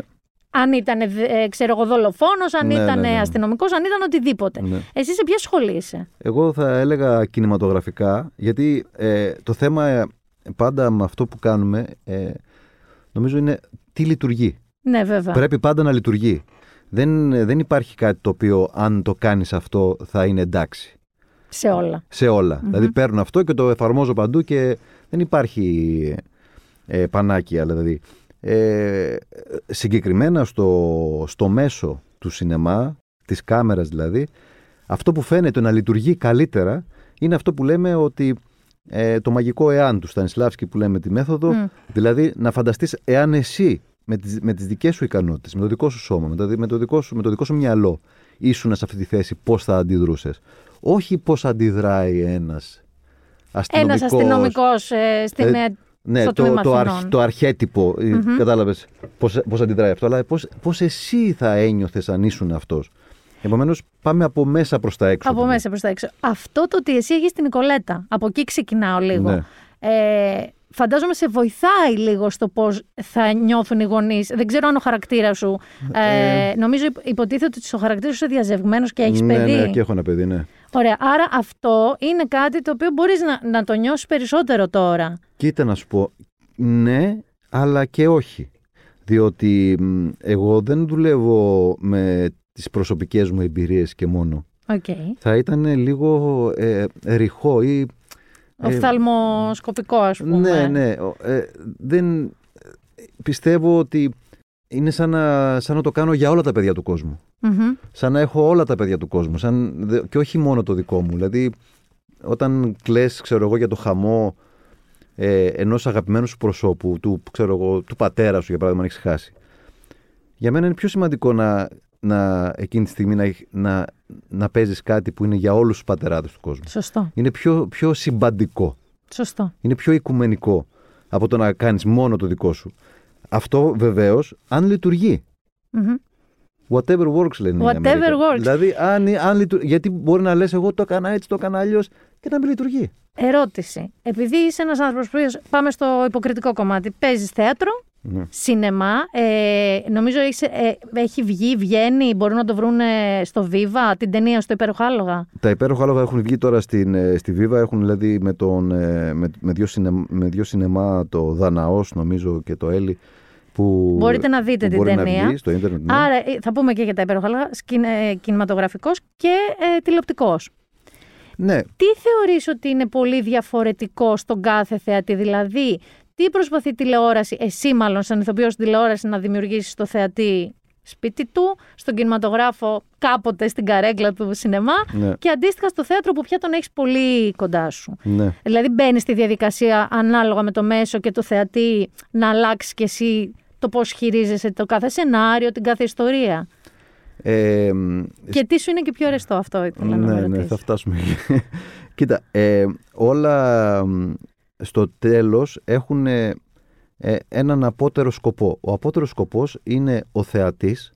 Αν ήταν, ε, ξέρω εγώ, δολοφόνος, αν Ναι, ήταν ναι, ναι. αστυνομικός, αν ήταν οτιδήποτε. Ναι. Εσύ σε ποια σχολή είσαι; Εγώ θα έλεγα κινηματογραφικά, γιατί ε, το θέμα ε, πάντα με αυτό που κάνουμε, ε, νομίζω είναι τι λειτουργεί. Ναι, βέβαια. Πρέπει πάντα να λειτουργεί. Δεν, δεν υπάρχει κάτι το οποίο αν το κάνεις αυτό θα είναι εντάξει. Σε όλα. Σε όλα. Δηλαδή παίρνω αυτό και το εφαρμόζω παντού και δεν υπάρχει ε, πανάκια. Δηλαδή. Ε, συγκεκριμένα στο, στο μέσο του σινεμά, της κάμερας δηλαδή, αυτό που φαίνεται να λειτουργεί καλύτερα είναι αυτό που λέμε ότι ε, το μαγικό εάν του Στανισλάβσκι που λέμε τη μέθοδο, Μμ. δηλαδή να φανταστείς εάν εσύ με τις, με τις δικές σου ικανότητες, με το δικό σου σώμα, με το, με το, δικό, σου, με το δικό σου μυαλό ήσουν σε αυτή τη θέση, πώς θα αντιδρούσες. Όχι πώς αντιδράει ένας αστυνομικός. Ένας αστυνομικός ε, στην. Ε, ε, Ναι, στο το, τμήμα το, Αθηνών. αρχ, το αρχέτυπο, ε, κατάλαβες πώς, πώς αντιδράει αυτό, αλλά πώς, πώς εσύ θα ένιωθες αν ήσουν αυτός. Επομένως πάμε από μέσα προς τα έξω. από δηλαδή. μέσα προς τα έξω. Αυτό το ότι εσύ έχεις την Νικολέτα. Από εκεί ξεκινάω λίγο. Ναι. Ε, φαντάζομαι σε βοηθάει λίγο στο πώς θα νιώθουν οι γονείς. Δεν ξέρω αν ο χαρακτήρας σου. Ε, νομίζω υπ- υποτίθεται ότι στο χαρακτήρας σου είσαι διαζευγμένος και έχεις ναι, παιδί. Ναι, και έχω ένα παιδί, ναι. Ωραία. Άρα αυτό είναι κάτι το οποίο μπορείς να, να το νιώσεις περισσότερο τώρα. Κοίτα να σου πω, ναι, αλλά και όχι. Διότι μ, εγώ δεν δουλεύω με τις προσωπικές μου εμπειρίες και μόνο. Οκ. Θα ήταν λίγο ε, ρηχό ή... Ομφαλοσκοπικό, ας πούμε. Ναι, ναι. ο- ε, δεν, πιστεύω ότι είναι σαν να, σαν να το κάνω για όλα τα παιδιά του κόσμου. Μμμ. Σαν να έχω όλα τα παιδιά του κόσμου. Σαν, δε- και όχι μόνο το δικό μου. Δηλαδή, όταν κλαις, ξέρω εγώ, για το χαμό ε, ενός αγαπημένου σου προσώπου, του, ξέρω εγώ, του πατέρα σου, για παράδειγμα, αν έχεις χάσει. Για μένα είναι πιο σημαντικό να, να εκείνη τη στιγμή να, έχ- να, να παίζεις κάτι που είναι για όλους τους πατεράδες του κόσμου. Σωστό. Είναι πιο, πιο συμπαντικό. Σωστό. Είναι πιο οικουμενικό από το να κάνεις μόνο το δικό σου. Αυτό βεβαίως αν λειτουργεί. Μμμ. Whatever works λένε. οι Whatever Αμερικανοί. works. Δηλαδή, αν, αν λειτουργεί. Γιατί μπορεί να λες εγώ το έκανα έτσι, το έκανα αλλιώς και να μην λειτουργεί. Ερώτηση. Επειδή είσαι ένας άνθρωπος που. Πάμε στο υποκριτικό κομμάτι. Παίζεις θέατρο, Ναι. σινεμά. Ε, νομίζω έχεις, ε, έχει βγει, βγαίνει, μπορούν να το βρουν στο Viva, την ταινία στο υπεροχάλογα; Τα υπέροχα άλογα έχουν βγει τώρα στην, ε, στη Βίβα. Έχουν δηλαδή με, τον, ε, με, με, δύο, σινεμά, με δύο σινεμά, το Δαναός νομίζω και το Έλλη. Που, Μπορείτε να δείτε που την μπορεί ταινία. Να βγει στο ίντερνετ. ναι. Άρα ε, θα πούμε και για τα υπεροχάλογα, σκηνε, κινηματογραφικός και ε, τηλεοπτικός. ναι, Τι θεωρείς ότι είναι πολύ διαφορετικό στον κάθε θεατή, δηλαδή τι προσπαθεί η τηλεόραση, εσύ μάλλον σαν ηθοποιός στην τηλεόρασης να δημιουργήσει στο θεατή σπίτι του, στον κινηματογράφο κάποτε στην καρέκλα του σινεμά ναι, και αντίστοιχα στο θέατρο που πια τον έχεις πολύ κοντά σου. ναι. Δηλαδή μπαίνεις στη διαδικασία ανάλογα με το μέσο και το θεατή να αλλάξει κι εσύ το πώς χειρίζεσαι το κάθε σενάριο, την κάθε ιστορία. Ε, μ, Και τι σου είναι και πιο αρεστό αυτό ήθελα να με ναι, ναι, ρωτήσεις. θα φτάσουμε. εκεί. Κοίτα, ε, όλα μ, στο τέλος έχουν ε, ε, έναν απότερο σκοπό. Ο απότερος σκοπός είναι ο θεατής,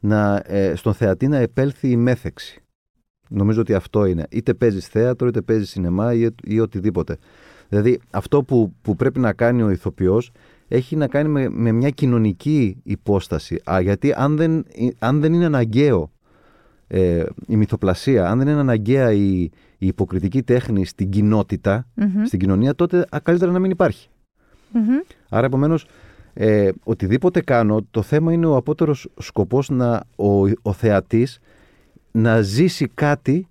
να, ε, στον θεατή να επέλθει η μέθεξη. Νομίζω ότι αυτό είναι. Είτε παίζεις θέατρο, είτε παίζεις σινεμά ή, ή οτιδήποτε. Δηλαδή αυτό που, που πρέπει να κάνει ο ηθοποιός έχει να κάνει με, με μια κοινωνική υπόσταση. Α, γιατί αν δεν, αν δεν είναι αναγκαίο ε, η μυθοπλασία, αν δεν είναι αναγκαία η, η υποκριτική τέχνη στην κοινότητα, Μμμ, στην κοινωνία, τότε α, καλύτερα να μην υπάρχει. μμμ. Άρα, επομένως, ε, οτιδήποτε κάνω, το θέμα είναι ο απότερος σκοπός να ο, ο θεατής να ζήσει κάτι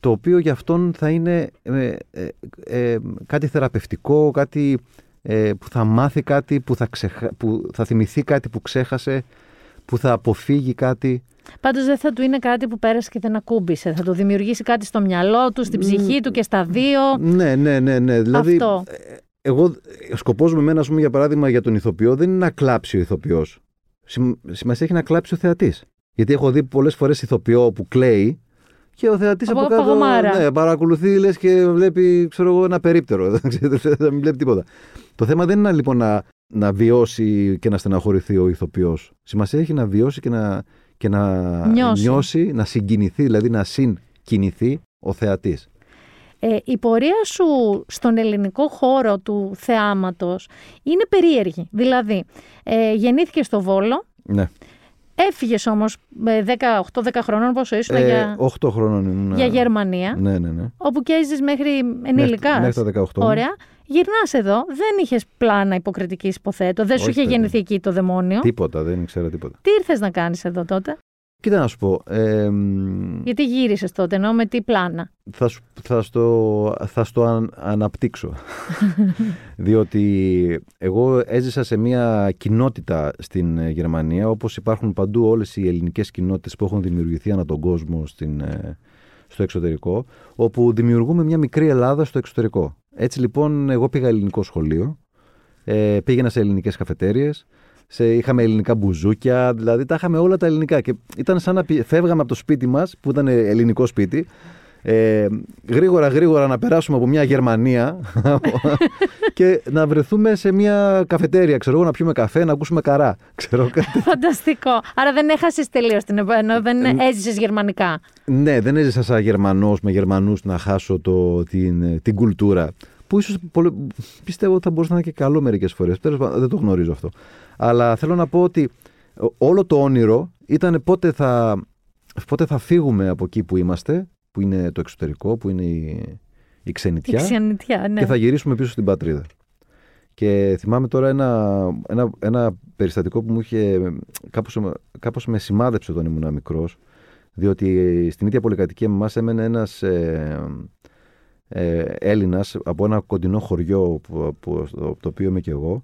το οποίο για αυτόν θα είναι ε, ε, ε, κάτι θεραπευτικό, κάτι ε, που θα μάθει κάτι, που θα, ξεχα... που θα θυμηθεί κάτι που ξέχασε, που θα αποφύγει κάτι. Πάντως δεν θα του είναι κάτι που πέρασε και δεν ακούμπησε. Θα του δημιουργήσει κάτι στο μυαλό του, στην ψυχή του και στα δύο. Ναι, ναι, ναι, ναι. Δηλαδή, Αυτό. ε, εγώ, σκοπός με εμένα, ας πούμε, για παράδειγμα, για τον ηθοποιό, δεν είναι να κλάψει ο ηθοποιός. Συμ- Σημασία έχει να κλάψει ο θεατής. Γιατί έχω δει πολλές φορές ηθοποιό που κλαίει και ο θεατής Από από κάτω παγωμάρα. ναι, παρακολουθεί λες και βλέπει ξέρω εγώ, ένα περίπτερο. Δεν ξέρει, δεν μην βλέπει τίποτα. Το θέμα δεν είναι λοιπόν να, να βιώσει και να στεναχωρηθεί ο ηθοποιός. Σημασία έχει να βιώσει και να, και να Νιώσει. να συγκινηθεί, δηλαδή να συγκινηθεί ο θεατής. Ε, η πορεία σου στον ελληνικό χώρο του θεάματος είναι περίεργη. Δηλαδή, ε, γεννήθηκε στο Βόλο, Ναι. Έφυγες όμως με 18-10 χρονών, πόσο ήσουν, Ε, για, 8 χρόνων ήμουν. για Γερμανία, Ναι, ναι, ναι. όπου και έζησες μέχρι ενήλικα. Μέχρι, μέχρι τα 18. Ωραία. Γυρνάς εδώ, δεν είχες πλάνα υποκριτικής υποθέτω, δεν σου Όχι, είχε παιδί. γεννηθεί εκεί το δαιμόνιο. Τίποτα, δεν ήξερα τίποτα. Τι ήρθες να κάνεις εδώ τότε, Κοίτα να σου πω. Ε, μ, γιατί γύρισες τότε, ενώ με τι πλάνα; θα, σου, θα, στο, θα στο αν- αναπτύξω. Διότι εγώ έζησα σε μια κοινότητα στην ε, Γερμανία, όπως υπάρχουν παντού όλες οι ελληνικές κοινότητες που έχουν δημιουργηθεί ανά τον κόσμο στην, ε, στο εξωτερικό, όπου δημιουργούμε μια μικρή Ελλάδα στο εξωτερικό. Έτσι λοιπόν εγώ πήγα ελληνικό σχολείο, ε, πήγαινα σε ελληνικές καφετέριες, σε, είχαμε ελληνικά μπουζούκια, δηλαδή τα είχαμε όλα τα ελληνικά και ήταν σαν να πη- φεύγαμε από το σπίτι μας που ήταν ελληνικό σπίτι ε, γρήγορα γρήγορα να περάσουμε από μια Γερμανία και να βρεθούμε σε μια καφετέρια, ξέρω εγώ, να πιούμε καφέ, να ακούσουμε καρά. Ξέρω κάτι. Φανταστικό. Άρα δεν έχασες τελείως την εποχή, ενώ δεν έζησες γερμανικά. ναι, δεν έζησα σαν Γερμανός με Γερμανούς να χάσω το, την, την κουλτούρα. Που ίσως πολλο- πιστεύω ότι θα μπορούσε να είναι και καλό μερικές φορές. Τέλος πάντων, δεν το γνωρίζω αυτό. Αλλά θέλω να πω ότι όλο το όνειρο ήταν πότε θα, πότε θα φύγουμε από εκεί που είμαστε, που είναι το εξωτερικό, που είναι η, η Η ξενιτιά. ξενιτιά, ναι. και θα γυρίσουμε πίσω στην πατρίδα. Και θυμάμαι τώρα ένα, ένα, ένα περιστατικό που μου είχε κάπως, κάπως με σημάδεψε όταν ήμουν μικρός διότι στην ίδια πολυκατοικία με εμάς έμενε ένας ε, ε, Έλληνας από ένα κοντινό χωριό που, που, στο- από το οποίο είμαι και εγώ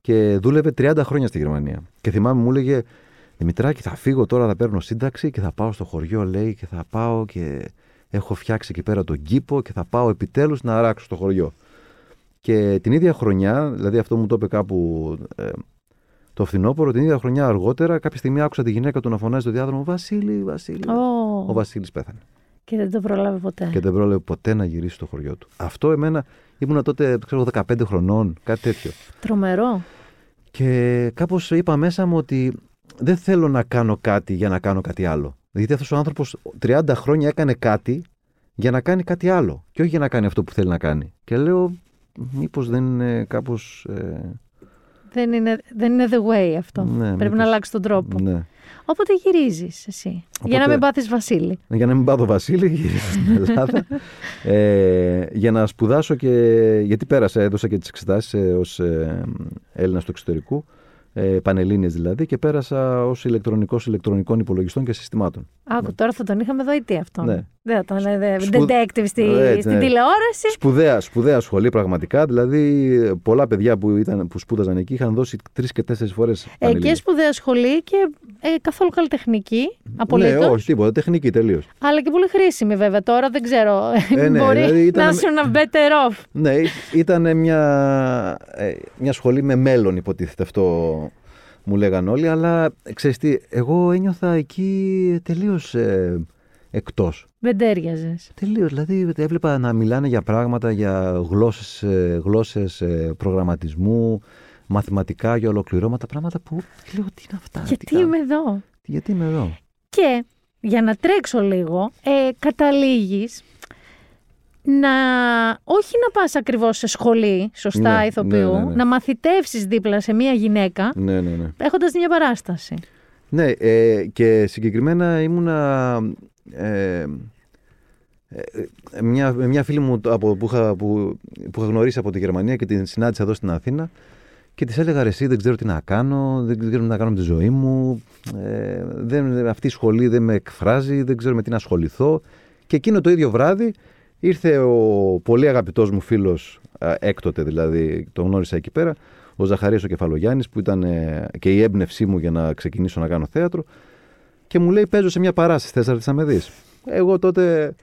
και δούλευε 30 χρόνια στη Γερμανία. Και θυμάμαι, μου έλεγε Δημητράκη, θα φύγω τώρα, θα παίρνω σύνταξη και θα πάω στο χωριό, λέει, και θα πάω και έχω φτιάξει εκεί πέρα τον κήπο και θα πάω επιτέλους να αράξω στο χωριό. Και την ίδια χρονιά, δηλαδή αυτό μου το είπε κάπου ε, το φθινόπωρο, την ίδια χρονιά αργότερα, κάποια στιγμή άκουσα τη γυναίκα του να φωνάζει στο διάδρομο Βασίλη, Βασίλη. Ω, Ο Βασίλης πέθανε. Και δεν το προλάβει ποτέ. Και δεν πρόλαβε ποτέ να γυρίσει στο χωριό του. Αυτό εμένα ήμουνα τότε, ξέρω, 15 χρονών, κάτι τέτοιο. Τρομερό. Και κάπως είπα μέσα μου ότι δεν θέλω να κάνω κάτι για να κάνω κάτι άλλο. Γιατί αυτός ο άνθρωπος 30 χρόνια έκανε κάτι για να κάνει κάτι άλλο. Και όχι για να κάνει αυτό που θέλει να κάνει. Και λέω, μήπως δεν είναι κάπως. Ε, Δεν είναι, δεν είναι the way αυτό. Ναι, Πρέπει μήπως- να αλλάξει τον τρόπο. ναι. Οπότε γυρίζεις εσύ. Για να Οπότε- μην πάθεις Βασίλη. Για να μην πάω το Βασίλη, γύρισα στην Ελλάδα. ε, για να σπουδάσω και. Γιατί πέρασα, έδωσα και τις εξετάσεις ως ε, Έλληνας του εξωτερικού, ε, πανελλήνιες δηλαδή, και πέρασα ως ηλεκτρονικός ηλεκτρονικών υπολογιστών και συστημάτων. Άκου, τώρα θα τον είχαμε δοητή αυτόν. Ναι. Δεν θα τον λέτε Σπου- detective στη, Έτσι, στην ναι. τηλεόραση. Σπουδαία, σπουδαία σχολή πραγματικά. Δηλαδή, πολλά παιδιά που, ήταν, που σπούδαζαν εκεί είχαν δώσει τρεις και τέσσερις φορές. Ε, και σπουδαία σχολή και ε, καθόλου καλλιτεχνική. Απολύτως. Ναι, όχι, τίποτα. Τεχνική τελείως. Αλλά και πολύ χρήσιμη βέβαια τώρα, δεν ξέρω. Ε, ναι, Μπορεί δηλαδή ήταν- να ήσουν better off. Ναι, ήταν μια, ε, μια σχολή με μέλλον, υποτίθεται αυτό μου λέγαν όλοι, αλλά ε, ξέρεις τι, εγώ ένιωθα εκεί τελείως ε, εκτός. Δεν τέριαζες. Τελείως, δηλαδή έβλεπα να μιλάνε για πράγματα, για γλώσσες, ε, γλώσσες ε, προγραμματισμού, μαθηματικά, για ολοκληρώματα, πράγματα που λέω τι είναι αυτά. τι Γιατί κάνω, είμαι εδώ; γιατί είμαι εδώ; Και για να τρέξω λίγο, ε, καταλήγεις να όχι να πας ακριβώς σε σχολή, σωστά Ναι, ηθοποιού, ναι, ναι, ναι. να μαθητεύσεις δίπλα σε μία γυναίκα, Ναι, ναι, ναι. έχοντας μια παράσταση. Ναι, ε, και συγκεκριμένα ήμουνα. Ε, ε, μια, μια φίλη μου από, που, είχα, που, που είχα γνωρίσει από τη Γερμανία και την συνάντησα εδώ στην Αθήνα και της έλεγα ρε εσύ δεν ξέρω τι να κάνω, δεν ξέρω τι να κάνω με τη ζωή μου, ε, δεν, αυτή η σχολή δεν με εκφράζει, δεν ξέρω με τι να ασχοληθώ. Και εκείνο το ίδιο βράδυ ήρθε ο πολύ αγαπητός μου φίλος, α, έκτοτε δηλαδή, τον γνώρισα εκεί πέρα, ο Ζαχαρίας ο Κεφαλογιάννης που ήταν ε, και η έμπνευσή μου για να ξεκινήσω να κάνω θέατρο και μου λέει παίζω σε μια παράσταση, θες να έρθεις να με δεις. Εγώ τότε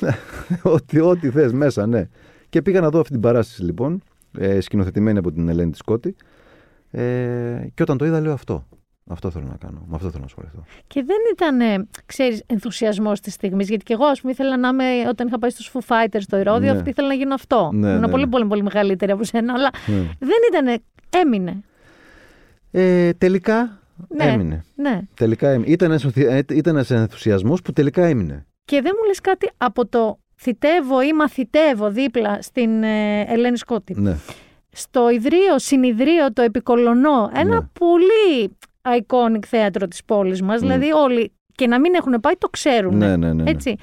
ό,τι, ό,τι θες μέσα, ναι. Και πήγα να δω αυτή την παράσταση λοιπόν, ε, σκηνοθετημένη από την Ελένη Σκότη ε, και όταν το είδα λέω αυτό. Αυτό θέλω να κάνω. Με αυτό θέλω να ασχοληθώ. Και δεν ήταν, ε, ξέρεις, ενθουσιασμός της στιγμής, γιατί και εγώ, ας πούμε, ήθελα να είμαι, όταν είχα πάει στους Foo Fighters στο Ηρώδιο, Ναι. αυτή ήθελα να γίνω αυτό. Ναι, Ήμουν ναι, πολύ, ναι. πολύ, πολύ μεγαλύτερη από σένα, αλλά Ναι. δεν ήταν, έμεινε. Ε, τελικά Ναι. έμεινε. Ναι. Τελικά έμεινε. Ήταν, ένας ενθουσια- ε, ήταν ένας ενθουσιασμός που τελικά έμεινε. Και δεν μου λες κάτι από το θητεύω ή μαθητεύω δίπλα στην ε, Ελένη Σκότη. Ναι. Στο Ιδρύο, Συνιδρύο, το Επικολονό, ένα Ναι. πολύ iconic θέατρο της πόλης μας, δηλαδή όλοι και να μην έχουν πάει το ξέρουν. Ναι, ναι, ναι, ναι. Έτσι.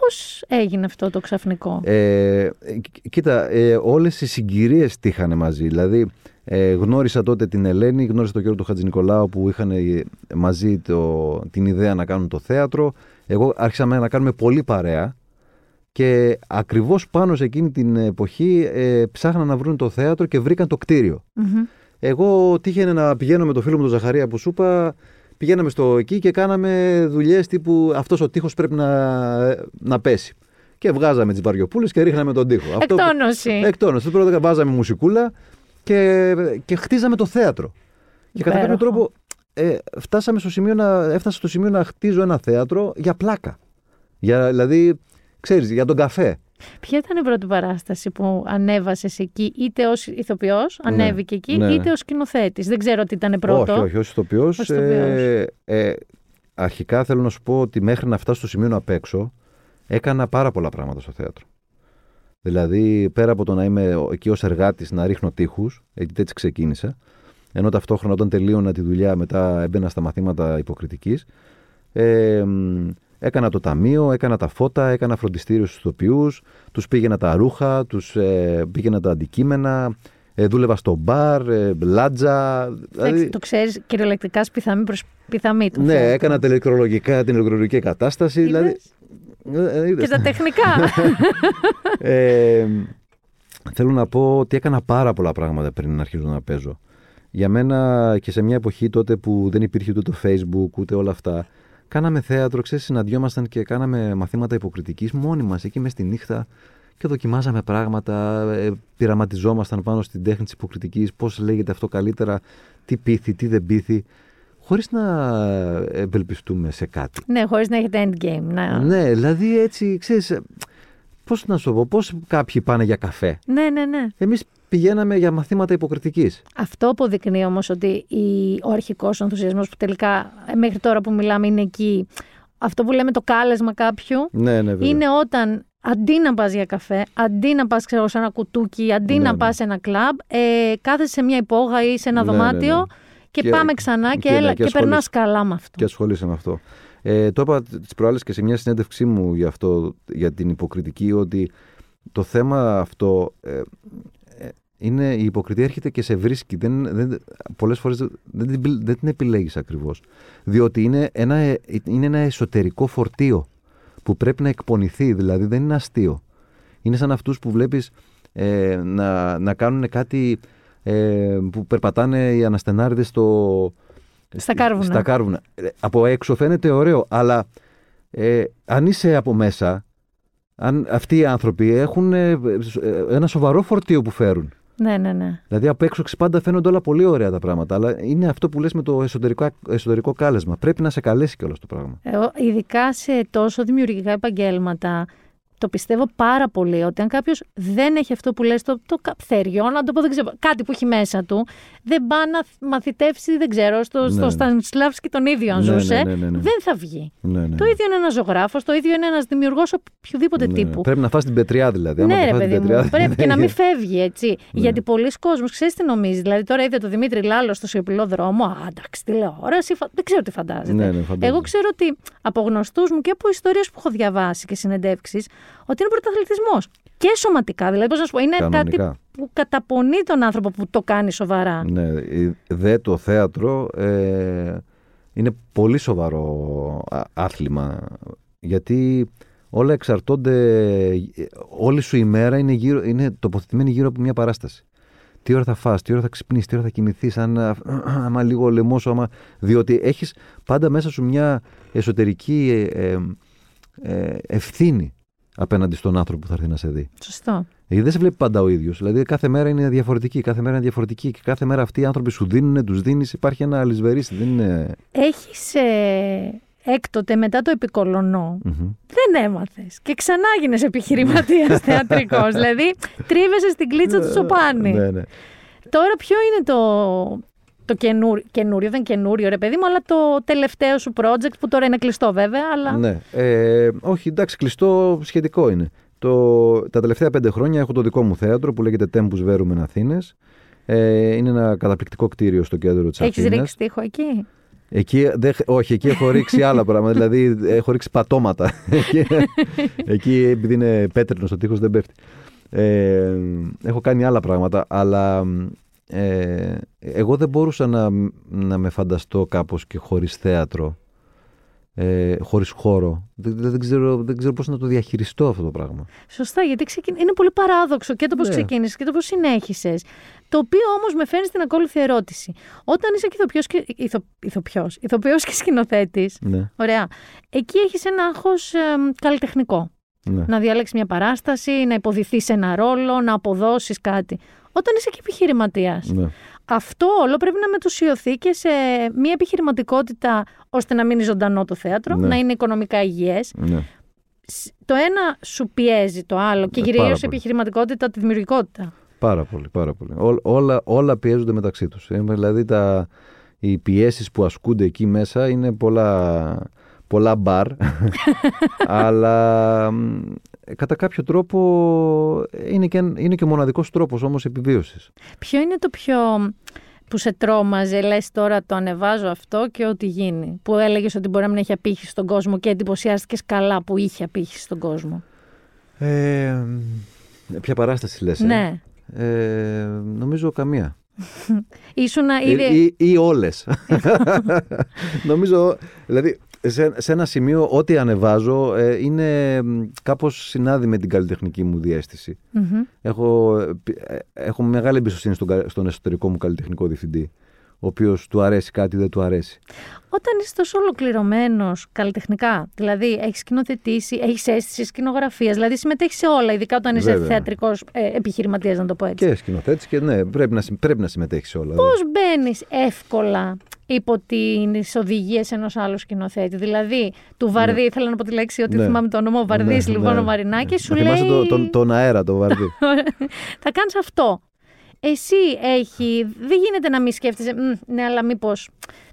Πώς έγινε αυτό το ξαφνικό; Ε, κ- κοίτα, ε, όλες οι συγκυρίες τύχανε μαζί. Δηλαδή, ε, γνώρισα τότε την Ελένη, γνώρισα τον Γιώργο του Χατζηνικολάου που είχαν ε, μαζί το, την ιδέα να κάνουν το θέατρο. Εγώ άρχισαμε να κάνουμε πολύ παρέα και ακριβώς πάνω σε εκείνη την εποχή ε, ψάχναν να βρουν το θέατρο και βρήκαν το κτίριο. Μμμ. Εγώ τύχαινε να πηγαίνω με το φίλο μου τον Ζαχαρία που σου είπα, πηγαίναμε στο εκεί και κάναμε δουλειές τύπου αυτός ο τείχος πρέπει να, να πέσει. Και βγάζαμε τις βαριοπούλες και ρίχναμε τον τοίχο. Αυτό που- Εκτόνωση. Εκτόνωση. Πρώτα βάζαμε μουσικούλα και, και χτίζαμε το θέατρο. Και κατά κάποιο Υπέροχο. τρόπο ε, φτάσαμε στο σημείο να, έφτασα στο σημείο να χτίζω ένα θέατρο για πλάκα. Για, δηλαδή, ξέρεις, για τον καφέ. Ποια ήταν η πρώτη παράσταση που ανέβασες εκεί, είτε ως ηθοποιός, Ναι, ανέβηκε εκεί, ναι, ναι. είτε ως σκηνοθέτης; Δεν ξέρω τι ήταν πρώτο. Όχι, όχι, ως ηθοποιός. Ως ηθοποιός. Ε, ε, αρχικά θέλω να σου πω ότι μέχρι να φτάσω στο σημείο να παίξω, έκανα πάρα πολλά πράγματα στο θέατρο. Δηλαδή, πέρα από το να είμαι εκεί ως εργάτης να ρίχνω τείχους, γιατί έτσι ξεκίνησα, ενώ ταυτόχρονα όταν τελείωνα τη δουλειά μετά έμπαινα στα μαθήματα υποκριτικής, ε, μ, έκανα το ταμείο, έκανα τα φώτα, έκανα φροντιστήριο στους ηθοποιούς, τους πήγαινα τα ρούχα, τους ε, πήγαινα τα αντικείμενα, ε, δούλευα στο μπαρ, ε, λάτζα. Εντάξει, το ξέρεις κυριολεκτικά σπιθαμή προς πιθαμή του Ναι, θέατρου. έκανα τελεκρολογικά την ηλεκτρολογική κατάσταση. Είδες; Δηλαδή, Ε, ε, είδες; Και τα τεχνικά. Ε, θέλω να πω ότι έκανα πάρα πολλά πράγματα πριν να αρχίσω να παίζω. Για μένα και σε μια εποχή τότε που δεν υπήρχε ούτε το facebook ούτε όλα αυτά, κάναμε θέατρο, ξέρεις, συναντιόμασταν και κάναμε μαθήματα υποκριτικής μόνοι μας εκεί μέσα στη νύχτα και δοκιμάζαμε πράγματα, ε, πειραματιζόμασταν πάνω στην τέχνη της υποκριτικής, πώς λέγεται αυτό καλύτερα, τι πείθει, τι δεν πείθει, χωρίς να ευελπιστούμε σε κάτι. Ναι, χωρίς να έχετε endgame. Να... Ναι, δηλαδή έτσι, ξέρεις, πώς να σου πω, πώς κάποιοι πάνε για καφέ. ναι, ναι. ναι. Εμείς πηγαίναμε για μαθήματα υποκριτικής. Αυτό αποδεικνύει όμως ότι η, ο αρχικός ενθουσιασμός που τελικά ε, μέχρι τώρα που μιλάμε είναι εκεί, αυτό που λέμε το κάλεσμα κάποιου, Ναι, ναι, βέβαια. είναι όταν αντί να πας για καφέ, αντί να πας ξέρω, σε ένα κουτούκι, αντί Ναι, να ναι. πας σε ένα κλαμπ, ε, κάθεσαι σε μια υπόγα ή σε ένα Ναι, ναι, δωμάτιο ναι. Και, Και- πάμε ξανά και, και ναι, έλα, και και, περνάς ασχολείσαι. καλά με αυτό. και ασχολείσαι με αυτό. Ε, το είπα τις προάλλες και σε μια συνέντευξή μου για αυτό, για την υποκριτική, ότι το θέμα αυτό ε, ε, είναι η υποκριτική έρχεται και σε βρίσκει. Δεν, δεν, πολλές φορές δεν, την επι- δεν την επιλέγεις ακριβώς. Διότι είναι ένα, ε, είναι ένα εσωτερικό φορτίο που πρέπει να εκπονηθεί, δηλαδή δεν είναι αστείο. Είναι σαν αυτούς που βλέπεις ε, να, να κάνουν κάτι ε, που περπατάνε οι αναστενάριδες στο, Στα κάρβουνα. Στα κάρβουνα. Ε, Από έξω φαίνεται ωραίο, αλλά ε, αν είσαι από μέσα, αν αυτοί οι άνθρωποι έχουν ε, ε, ένα σοβαρό φορτίο που φέρουν. Ναι, ναι, ναι. Δηλαδή από έξω πάντα φαίνονται όλα πολύ ωραία τα πράγματα, αλλά είναι αυτό που λες με το εσωτερικό, εσωτερικό κάλεσμα. Πρέπει να σε καλέσει κιόλας το πράγμα. Εγώ, ειδικά σε τόσο δημιουργικά επαγγέλματα, το πιστεύω πάρα πολύ ότι αν κάποιος δεν έχει αυτό που λες το, το καπθέριο, να το πω δεν ξέρω, κάτι που έχει μέσα του, δεν πάει να μαθητεύσει, δεν ξέρω, στο, Ναι, στο ναι. Στανισλάβσκι τον ίδιο αν Ναι, ζούσε, ναι, ναι, ναι, ναι. δεν θα βγει. Ναι, ναι. Το ίδιο είναι ένας ζωγράφος, το ίδιο είναι ένας δημιουργός οποιοδήποτε Ναι, ναι. τύπου. Πρέπει να φας την πετριά δηλαδή. Άμα Ναι, δεν ρε φας την παιδί πετριά, μου. Πρέπει και να μην φεύγει έτσι. Ναι. Γιατί πολλοί κόσμοι, ξέρεις τι νομίζεις. Δηλαδή, τώρα είδε το Δημήτρη Λάλο στο σιωπηλό δρόμο. Α, εντάξει, τηλεόραση. φα- Δεν ξέρω τι φαντάζεται. Ναι, ναι, φαντάζομαι. Εγώ ξέρω ότι από γνωστούς μου και από ιστορίες που έχω διαβάσει και συνεντεύξεις, ότι είναι πρωταθλητισμός. Και σωματικά. Δηλαδή, πώς να σου πω, είναι Κανονικά. κάτι που καταπονεί τον άνθρωπο που το κάνει σοβαρά. Ναι, η- δε το θέατρο ε, είναι πολύ σοβαρό α- άθλημα γιατί όλα εξαρτώνται, ε, όλη σου η μέρα είναι, γύρω, είναι τοποθετημένη γύρω από μια παράσταση. Τι ώρα θα φας, τι ώρα θα ξυπνήσεις, τι ώρα θα κοιμηθείς, αν, α, άμα λίγο λαιμώσω, άμα... διότι έχεις πάντα μέσα σου μια εσωτερική ε, ε, ε, ευθύνη απέναντι στον άνθρωπο που θα έρθει να σε δει. Σωστό. Γιατί δεν σε βλέπει πάντα ο ίδιος. Δηλαδή, κάθε μέρα είναι διαφορετική. Κάθε μέρα είναι διαφορετική. Και κάθε μέρα αυτοί οι άνθρωποι σου δίνουν, τους δίνεις. Υπάρχει ένα αλυσβερίσι. Δεν είναι. Έχεις ε, έκτοτε μετά το επικολονό. Μμμ. Δεν έμαθες. Και ξανά γίνε επιχειρηματίας θεατρικός. δηλαδή, τρίβεσαι στην κλίτσα του Σοπάνη. Ναι, ναι. Τώρα ποιο είναι το, το καινούριο, καινούριο, δεν καινούριο ρε παιδί μου, αλλά το τελευταίο σου project που τώρα είναι κλειστό βέβαια, αλλά ναι. Ε, όχι, εντάξει, κλειστό σχετικό είναι. Το, τα τελευταία πέντε χρόνια έχω το δικό μου θέατρο που λέγεται Tempus Verum in Athens. Ε, είναι ένα καταπληκτικό κτίριο στο κέντρο της έχεις Αθήνας. ρίξει τείχο εκεί; Εκεί, δεν, όχι, εκεί έχω ρίξει άλλα πράγματα. Δηλαδή, έχω ρίξει πατώματα. εκεί, εκεί, επειδή είναι πέτρινος ο τείχος, δεν πέφτει. Ε, έχω κάνει άλλα πράγματα, αλλά ε, εγώ δεν μπορούσα να, να με φανταστώ κάπως και χωρίς θέατρο, ε, χωρίς χώρο. Δεν, δεν, ξέρω, δεν ξέρω πώς να το διαχειριστώ αυτό το πράγμα. Σωστά, γιατί ξεκιν... είναι πολύ παράδοξο και το πώς Ναι. ξεκίνησες και το πώς συνέχισες. Το οποίο όμως με φέρνει στην ακόλουθη ερώτηση. Όταν είσαι ηθοποιός και, ηθο... ηθοποιός, ηθοποιός και σκηνοθέτης, Ναι, ωραία, εκεί έχεις ένα άγχος καλλιτεχνικό. ναι. Να διαλέξεις μια παράσταση, να υποδηθείς σε ένα ρόλο, να αποδώσεις κάτι. Όταν είσαι και επιχειρηματίας, ναι. αυτό όλο πρέπει να μετουσιωθεί και σε μια επιχειρηματικότητα ώστε να μείνει ζωντανό το θέατρο, Ναι. να είναι οικονομικά υγιές. ναι. Σ- Το ένα σου πιέζει το άλλο και Ε, κυρίως πάρα η πολύ. επιχειρηματικότητα, τη δημιουργικότητα. Πάρα πολύ, πάρα πολύ. Ό, όλα, όλα πιέζονται μεταξύ τους. Ε, δηλαδή τα, οι πιέσεις που ασκούνται εκεί μέσα είναι πολλά, πολλά μπαρ, αλλά μ, κατά κάποιο τρόπο είναι και, είναι και ο μοναδικός τρόπος όμως επιβίωσης. Ποιο είναι το πιο που σε τρόμαζε, λες τώρα το ανεβάζω αυτό και ό,τι γίνει; Που έλεγες ότι μπορεί να μην έχει απήχηση στον κόσμο και εντυπωσιάστηκες καλά που είχε απήχηση στον κόσμο; Ε, ποια παράσταση λες, ε; Ναι. Ε, νομίζω καμία. Ήσουνα Ε, ήδη... ή, ή όλες. νομίζω, δηλαδή, σε, σε ένα σημείο ό,τι ανεβάζω ε, είναι μ, κάπως συνάδει με την καλλιτεχνική μου διέστηση. Μμμ. Έχω, ε, έχω μεγάλη εμπιστοσύνη στον, κα- στον εσωτερικό μου καλλιτεχνικό διευθυντή, ο οποίος του αρέσει κάτι, δεν του αρέσει. Όταν είσαι τόσο ολοκληρωμένος καλλιτεχνικά, δηλαδή έχεις σκηνοθετήσει, έχεις αίσθηση σκηνογραφίας, δηλαδή συμμετέχεις σε όλα, ειδικά όταν είσαι Βέβαια. θεατρικός ε, επιχειρηματίας, να το πω έτσι. Και σκηνοθέτης και ναι, πρέπει να, συμ- πρέπει να συμμετέχεις σε όλα. Πώς μπαίνεις εύκολα υπό τις οδηγίες ενός άλλου σκηνοθέτη. Δηλαδή, του Βαρδί, ήθελα να πω τη λέξη ότι Ναι. θυμάμαι το όνομα, ο Βαρδίς, Ναι, λοιπόν, ναι. ο Μαρινάκης, σου Να λέει. θυμάσαι το, τον, τον αέρα, το βαρδί. θα κάνεις αυτό. Εσύ έχει. Δεν γίνεται να μην σκέφτεσαι. «Μμ, ναι, αλλά μήπως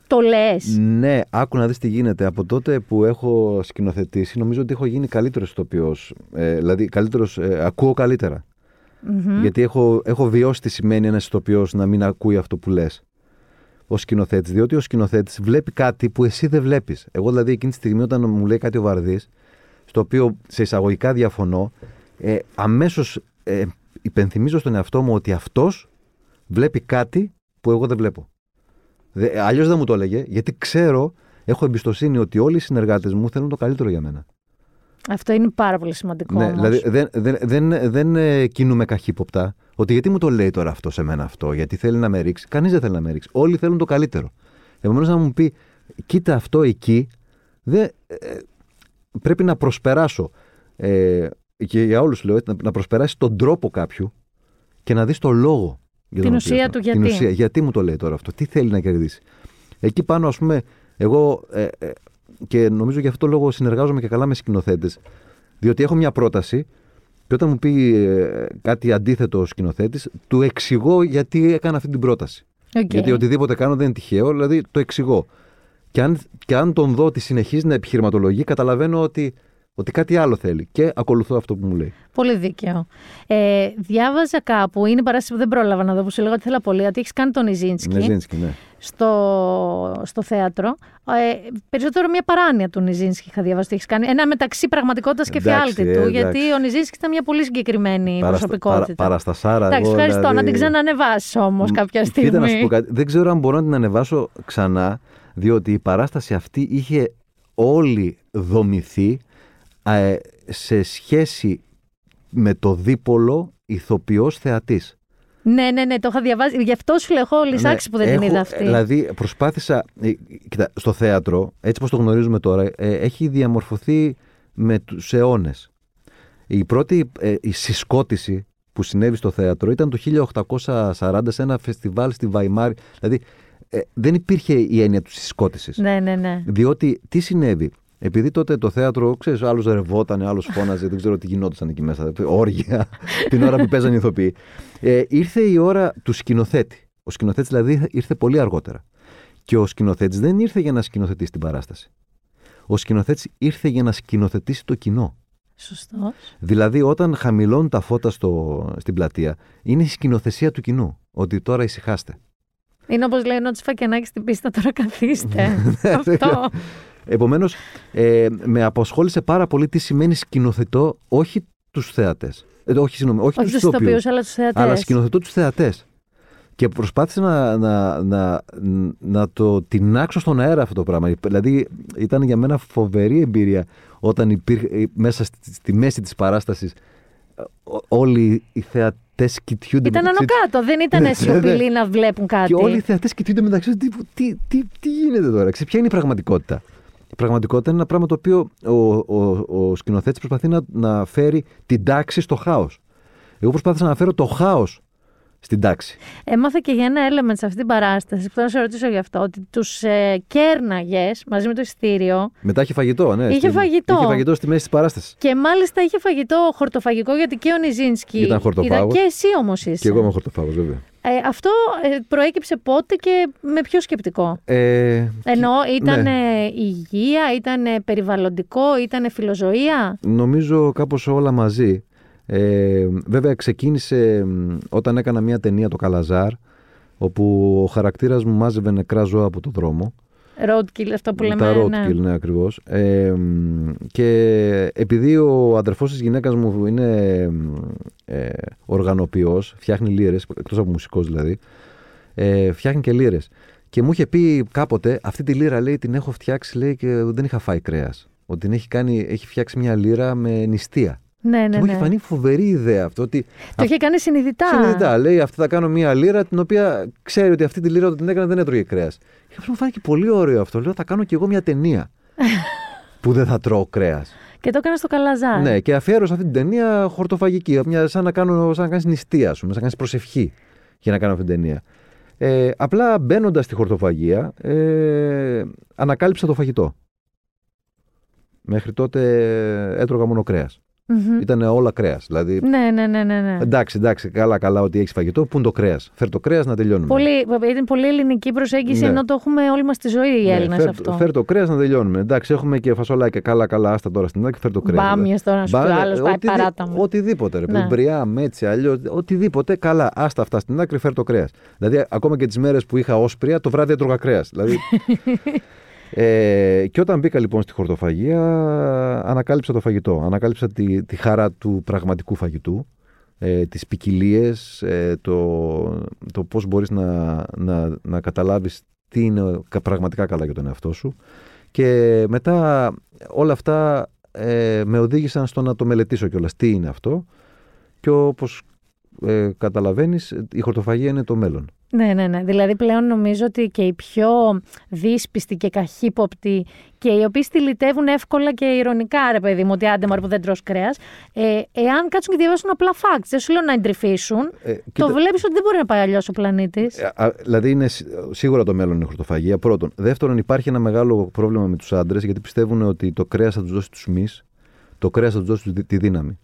το λες. ναι, άκου να δεις τι γίνεται. Από τότε που έχω σκηνοθετήσει, νομίζω ότι έχω γίνει καλύτερος ηθοποιός. Ε, δηλαδή, καλύτερος, ε, ακούω καλύτερα. Γιατί έχω, έχω βιώσει τι σημαίνει ένας ηθοποιός να μην ακούει αυτό που λες. Ο σκηνοθέτης, διότι ο σκηνοθέτης βλέπει κάτι που εσύ δεν βλέπεις. Εγώ, δηλαδή, εκείνη τη στιγμή, όταν μου λέει κάτι ο Βαρδί, στο οποίο σε εισαγωγικά διαφωνώ, ε, αμέσως ε, υπενθυμίζω στον εαυτό μου ότι αυτός βλέπει κάτι που εγώ δεν βλέπω. Αλλιώς δεν μου το έλεγε, γιατί ξέρω, έχω εμπιστοσύνη ότι όλοι οι συνεργάτες μου θέλουν το καλύτερο για μένα. Αυτό είναι πάρα πολύ σημαντικό. Ναι, όμως. δηλαδή δεν, δεν, δεν, δεν ε, κινούμε καχύποπτα. Ότι γιατί μου το λέει τώρα αυτό σε μένα αυτό, γιατί θέλει να με ρίξει. Κανείς δεν θέλει να με ρίξει. Όλοι θέλουν το καλύτερο. Επομένως να μου πει, κοίτα αυτό εκεί, δεν, ε, πρέπει να προσπεράσω. Ε, και για όλους λέω, έτσι, να, να προσπεράσει τον τρόπο κάποιου και να δεις το λόγο. για Την τον οποίο ουσία αυτό. του Την γιατί. ουσία, γιατί μου το λέει τώρα αυτό, τι θέλει να κερδίσει. Εκεί πάνω, ας πούμε, εγώ ε, ε, και νομίζω γι' αυτό το λόγο συνεργάζομαι και καλά με σκηνοθέτες. Διότι έχω μια πρόταση και όταν μου πει ε, κάτι αντίθετο ο σκηνοθέτης, του εξηγώ γιατί έκανα αυτή την πρόταση. Οκ. Γιατί οτιδήποτε κάνω δεν είναι τυχαίο, δηλαδή το εξηγώ. Και αν, και αν τον δω ότι συνεχίζει να επιχειρηματολογεί, καταλαβαίνω ότι, ότι κάτι άλλο θέλει και ακολουθώ αυτό που μου λέει. Πολύ δίκαιο. Ε, διάβαζα κάπου, είναι η παράσταση που δεν πρόλαβα να δω, που σου λέγα ότι ήθελα πολύ, ότι έχεις κάνει τον Νιζίνσκι Νιζίνσκι, ναι. στο, στο θέατρο. Ε, περισσότερο μια παράνοια του Νιζίνσκι είχα διαβάσει ότι έχεις κάνει. Ένα μεταξύ πραγματικότητας και Εντάξει, φιάλτη ε, του. εντάξει. Γιατί ο Νιζίνσκι ήταν μια πολύ συγκεκριμένη Παραστα- προσωπικότητα. παρα- παραστασάρα. Εντάξει, εγώ, ευχαριστώ. δηλαδή- Να την ξανανεβάσει όμως κάποια Μ, στιγμή. Κοίτα να σου πω κάτι. Δεν ξέρω αν μπορώ να την ανεβάσω ξανά, διότι η παράσταση αυτή είχε όλη δομηθεί ε, σε σχέση με το δίπολο ηθοποιός θεατής. Ναι, ναι, ναι, το είχα διαβάσει. Γι' αυτό σου λέω, έχω λησάξει που δεν την Ναι, έχω- είδα αυτή. Δηλαδή, προσπάθησα. ε, κοίτα, στο θέατρο, έτσι όπως το γνωρίζουμε τώρα, ε, έχει διαμορφωθεί με τους αιώνες. Η πρώτη ε, η συσκότηση που συνέβη στο θέατρο ήταν το 1840 σε ένα φεστιβάλ στη Βαϊμάρη. Δηλαδή, ε, δεν υπήρχε η έννοια του συσκότησης. Ναι, ναι, ναι. Διότι τι συνέβη; Επειδή τότε το θέατρο, ξέρεις, άλλος ρευόταν, άλλος φώναζε, δεν ξέρω τι γινόταν εκεί μέσα. Όργια, την ώρα που παίζανε οι ηθοποιοί. Ε, ήρθε η ώρα του σκηνοθέτη. Ο σκηνοθέτης δηλαδή ήρθε πολύ αργότερα. Και ο σκηνοθέτης δεν ήρθε για να σκηνοθετήσει την παράσταση. Ο σκηνοθέτης ήρθε για να σκηνοθετήσει το κοινό. Σωστός. Δηλαδή, όταν χαμηλώνουν τα φώτα στο, στην πλατεία, είναι η σκηνοθεσία του κοινού. Ότι τώρα ησυχάστε. Είναι όπως λέει ο Τσφακιανάκη στην πίστα, τώρα καθίστε. Ναι, Αυτό. Επομένως, ε, με απασχόλησε πάρα πολύ τι σημαίνει σκηνοθετώ όχι τους θεατές. Ε, όχι, συγγνώμη, όχι, Όχι τους τους ηθοποιούς. ηθοποιούς, αλλά τους θεατές. Αλλά σκηνοθετώ τους θεατές. Και προσπάθησα να, να, να, να το τεινάξω στον αέρα αυτό το πράγμα. Δηλαδή, ήταν για μένα φοβερή εμπειρία όταν υπήρχε μέσα στη, στη μέση της παράστασης όλοι οι θεατές κοιτιούνται Ήταν άνω μεταξύ τους. κάτω, δεν ήταν Ναι, σιωπηλοί να βλέπουν κάτι. Και όλοι οι θεατές κοιτούνται μεταξύ τους. Τι, τι, τι, τι γίνεται τώρα, ξέρεις, ποια είναι η πραγματικότητα. Η πραγματικότητα είναι ένα πράγμα το οποίο ο, ο, ο σκηνοθέτης προσπαθεί να, να φέρει την τάξη στο χάος. Εγώ προσπάθησα να φέρω το χάος στην τάξη. Έμαθα και για ένα element σε αυτή την παράσταση, που θέλω να σε ρωτήσω γι' αυτό, ότι τους ε, κέρναγες μαζί με το ειστήριο Μετά είχε φαγητό, ναι. Είχε στην- φαγητό. Είχε φαγητό στη μέση της παράστασης. και μάλιστα είχε φαγητό χορτοφαγικό γιατί και ο Νιζίνσκι Ήταν χορτοφάγος. και εσύ όμως είσαι. Και εγώ είμαι χορτοφάγος, βέβαια. Ε, αυτό ε, προέκυψε πότε και με ποιο σκεπτικό; Ε, Ενώ ήταν ναι. υγεία, ήταν περιβαλλοντικό, ήταν φιλοζωία; Νομίζω κάπως όλα μαζί. Ε, βέβαια ξεκίνησε μ, όταν έκανα μια ταινία το Καλαζάρ όπου ο χαρακτήρας μου μάζευε νεκρά ζώα από το δρόμο. Roadkill, αυτό που λέμε. Τα ναι. roadkill, ναι, ακριβώς. Ε, μ, και επειδή ο αδερφός της γυναίκας μου είναι μ, ε, οργανοποιός, φτιάχνει λύρες, εκτός από μουσικός δηλαδή, ε, φτιάχνει και λύρες. Και μου είχε πει κάποτε, αυτή τη λίρα λέει την έχω φτιάξει λέει, και δεν είχα φάει κρέας. Ότι την έχει, κάνει, έχει φτιάξει μια λίρα με νηστεία. Ναι, ναι, Και μου είχε ναι. φανεί φοβερή ιδέα αυτό. Ότι Το είχε κάνει συνειδητά. Συνειδητά. Λέει, αυτή θα κάνω μια λίρα την οποία ξέρει ότι αυτή τη λίρα όταν την έκανε δεν έτρωγε κρέας. Και αυτό μου φάνηκε πολύ ωραίο αυτό. Λέω, θα κάνω κι εγώ μια ταινία που δεν θα τρώω κρέας. Και το έκανε στο καλαζάρι. Ναι, και αφιέρωσα αυτή την ταινία χορτοφαγική. Μια, σαν να, κάνω, σαν να κάνεις νηστεία, σου, σαν να κάνεις προσευχή για να κάνω αυτή την ταινία. Ε, απλά μπαίνοντας στη χορτοφαγία, ε, ανακάλυψα το φαγητό. Μέχρι τότε έτρωγα μόνο κρέας. Μμμ. Ήταν όλα κρέας. Δηλαδή, Ναι, ναι, ναι, ναι. ναι. εντάξει, εντάξει, καλά, καλά ότι έχεις φαγητό. Πού είναι το κρέας; Φέρ το κρέας να τελειώνουμε. Πολύ, είναι πολύ ελληνική προσέγγιση, Ναι. ενώ το έχουμε όλη μας τη ζωή οι Ναι, Έλληνες φέρ, αυτό. Φέρ το κρέας να τελειώνουμε. Εντάξει, έχουμε και φασολάκια. Καλά, καλά, άστα τώρα στην άκρη. Φέρ το κρέας. Μπάμιες τώρα, να σου πει ο άλλος, πάει οτιδη- παράτα μου. Οτιδήποτε. Ρε, Ναι. Μπριά, μέτσι, αλλιώς. Οτιδήποτε. Καλά, άστα αυτά στην άκρη. Φέρ το κρέας. Δηλαδή, ακόμα και τις μέρες που είχα όσπρια, το βράδυ έτρωγα κρέας. Δηλαδή, ε, και όταν μπήκα λοιπόν στη χορτοφαγία, ανακάλυψα το φαγητό. Ανακάλυψα τη, τη χαρά του πραγματικού φαγητού. Ε, τις ποικιλίες, ε, το, το πώς μπορείς να, να, να καταλάβεις τι είναι κα- πραγματικά καλά για τον εαυτό σου και μετά όλα αυτά ε, με οδήγησαν στο να το μελετήσω κιόλας τι είναι αυτό και όπως ε, καταλαβαίνεις η χορτοφαγία είναι το μέλλον. Ναι, ναι, ναι. Δηλαδή πλέον νομίζω ότι και οι πιο δύσπιστοι και καχύποπτοι και οι οποίοι στυλιτεύουν εύκολα και ηρωνικά, ρε παιδί μου, ότι άντε μωρέ που δεν τρως κρέας, ε, εάν κάτσουν και διαβάσουν απλά facts, δεν σου λέω να εντρυφήσουν, Ε, το κοίτα- βλέπεις ότι δεν μπορεί να πάει αλλιώς ο πλανήτης. Ε, α, δηλαδή είναι σι- σίγουρα το μέλλον είναι η χορτοφαγία. Πρώτον. Δεύτερον, υπάρχει ένα μεγάλο πρόβλημα με τους άντρες γιατί πιστεύουν ότι το κρέας θα τους δώσει τους μυς, το κρέας θα τους δώσει τη- τη δύναμη.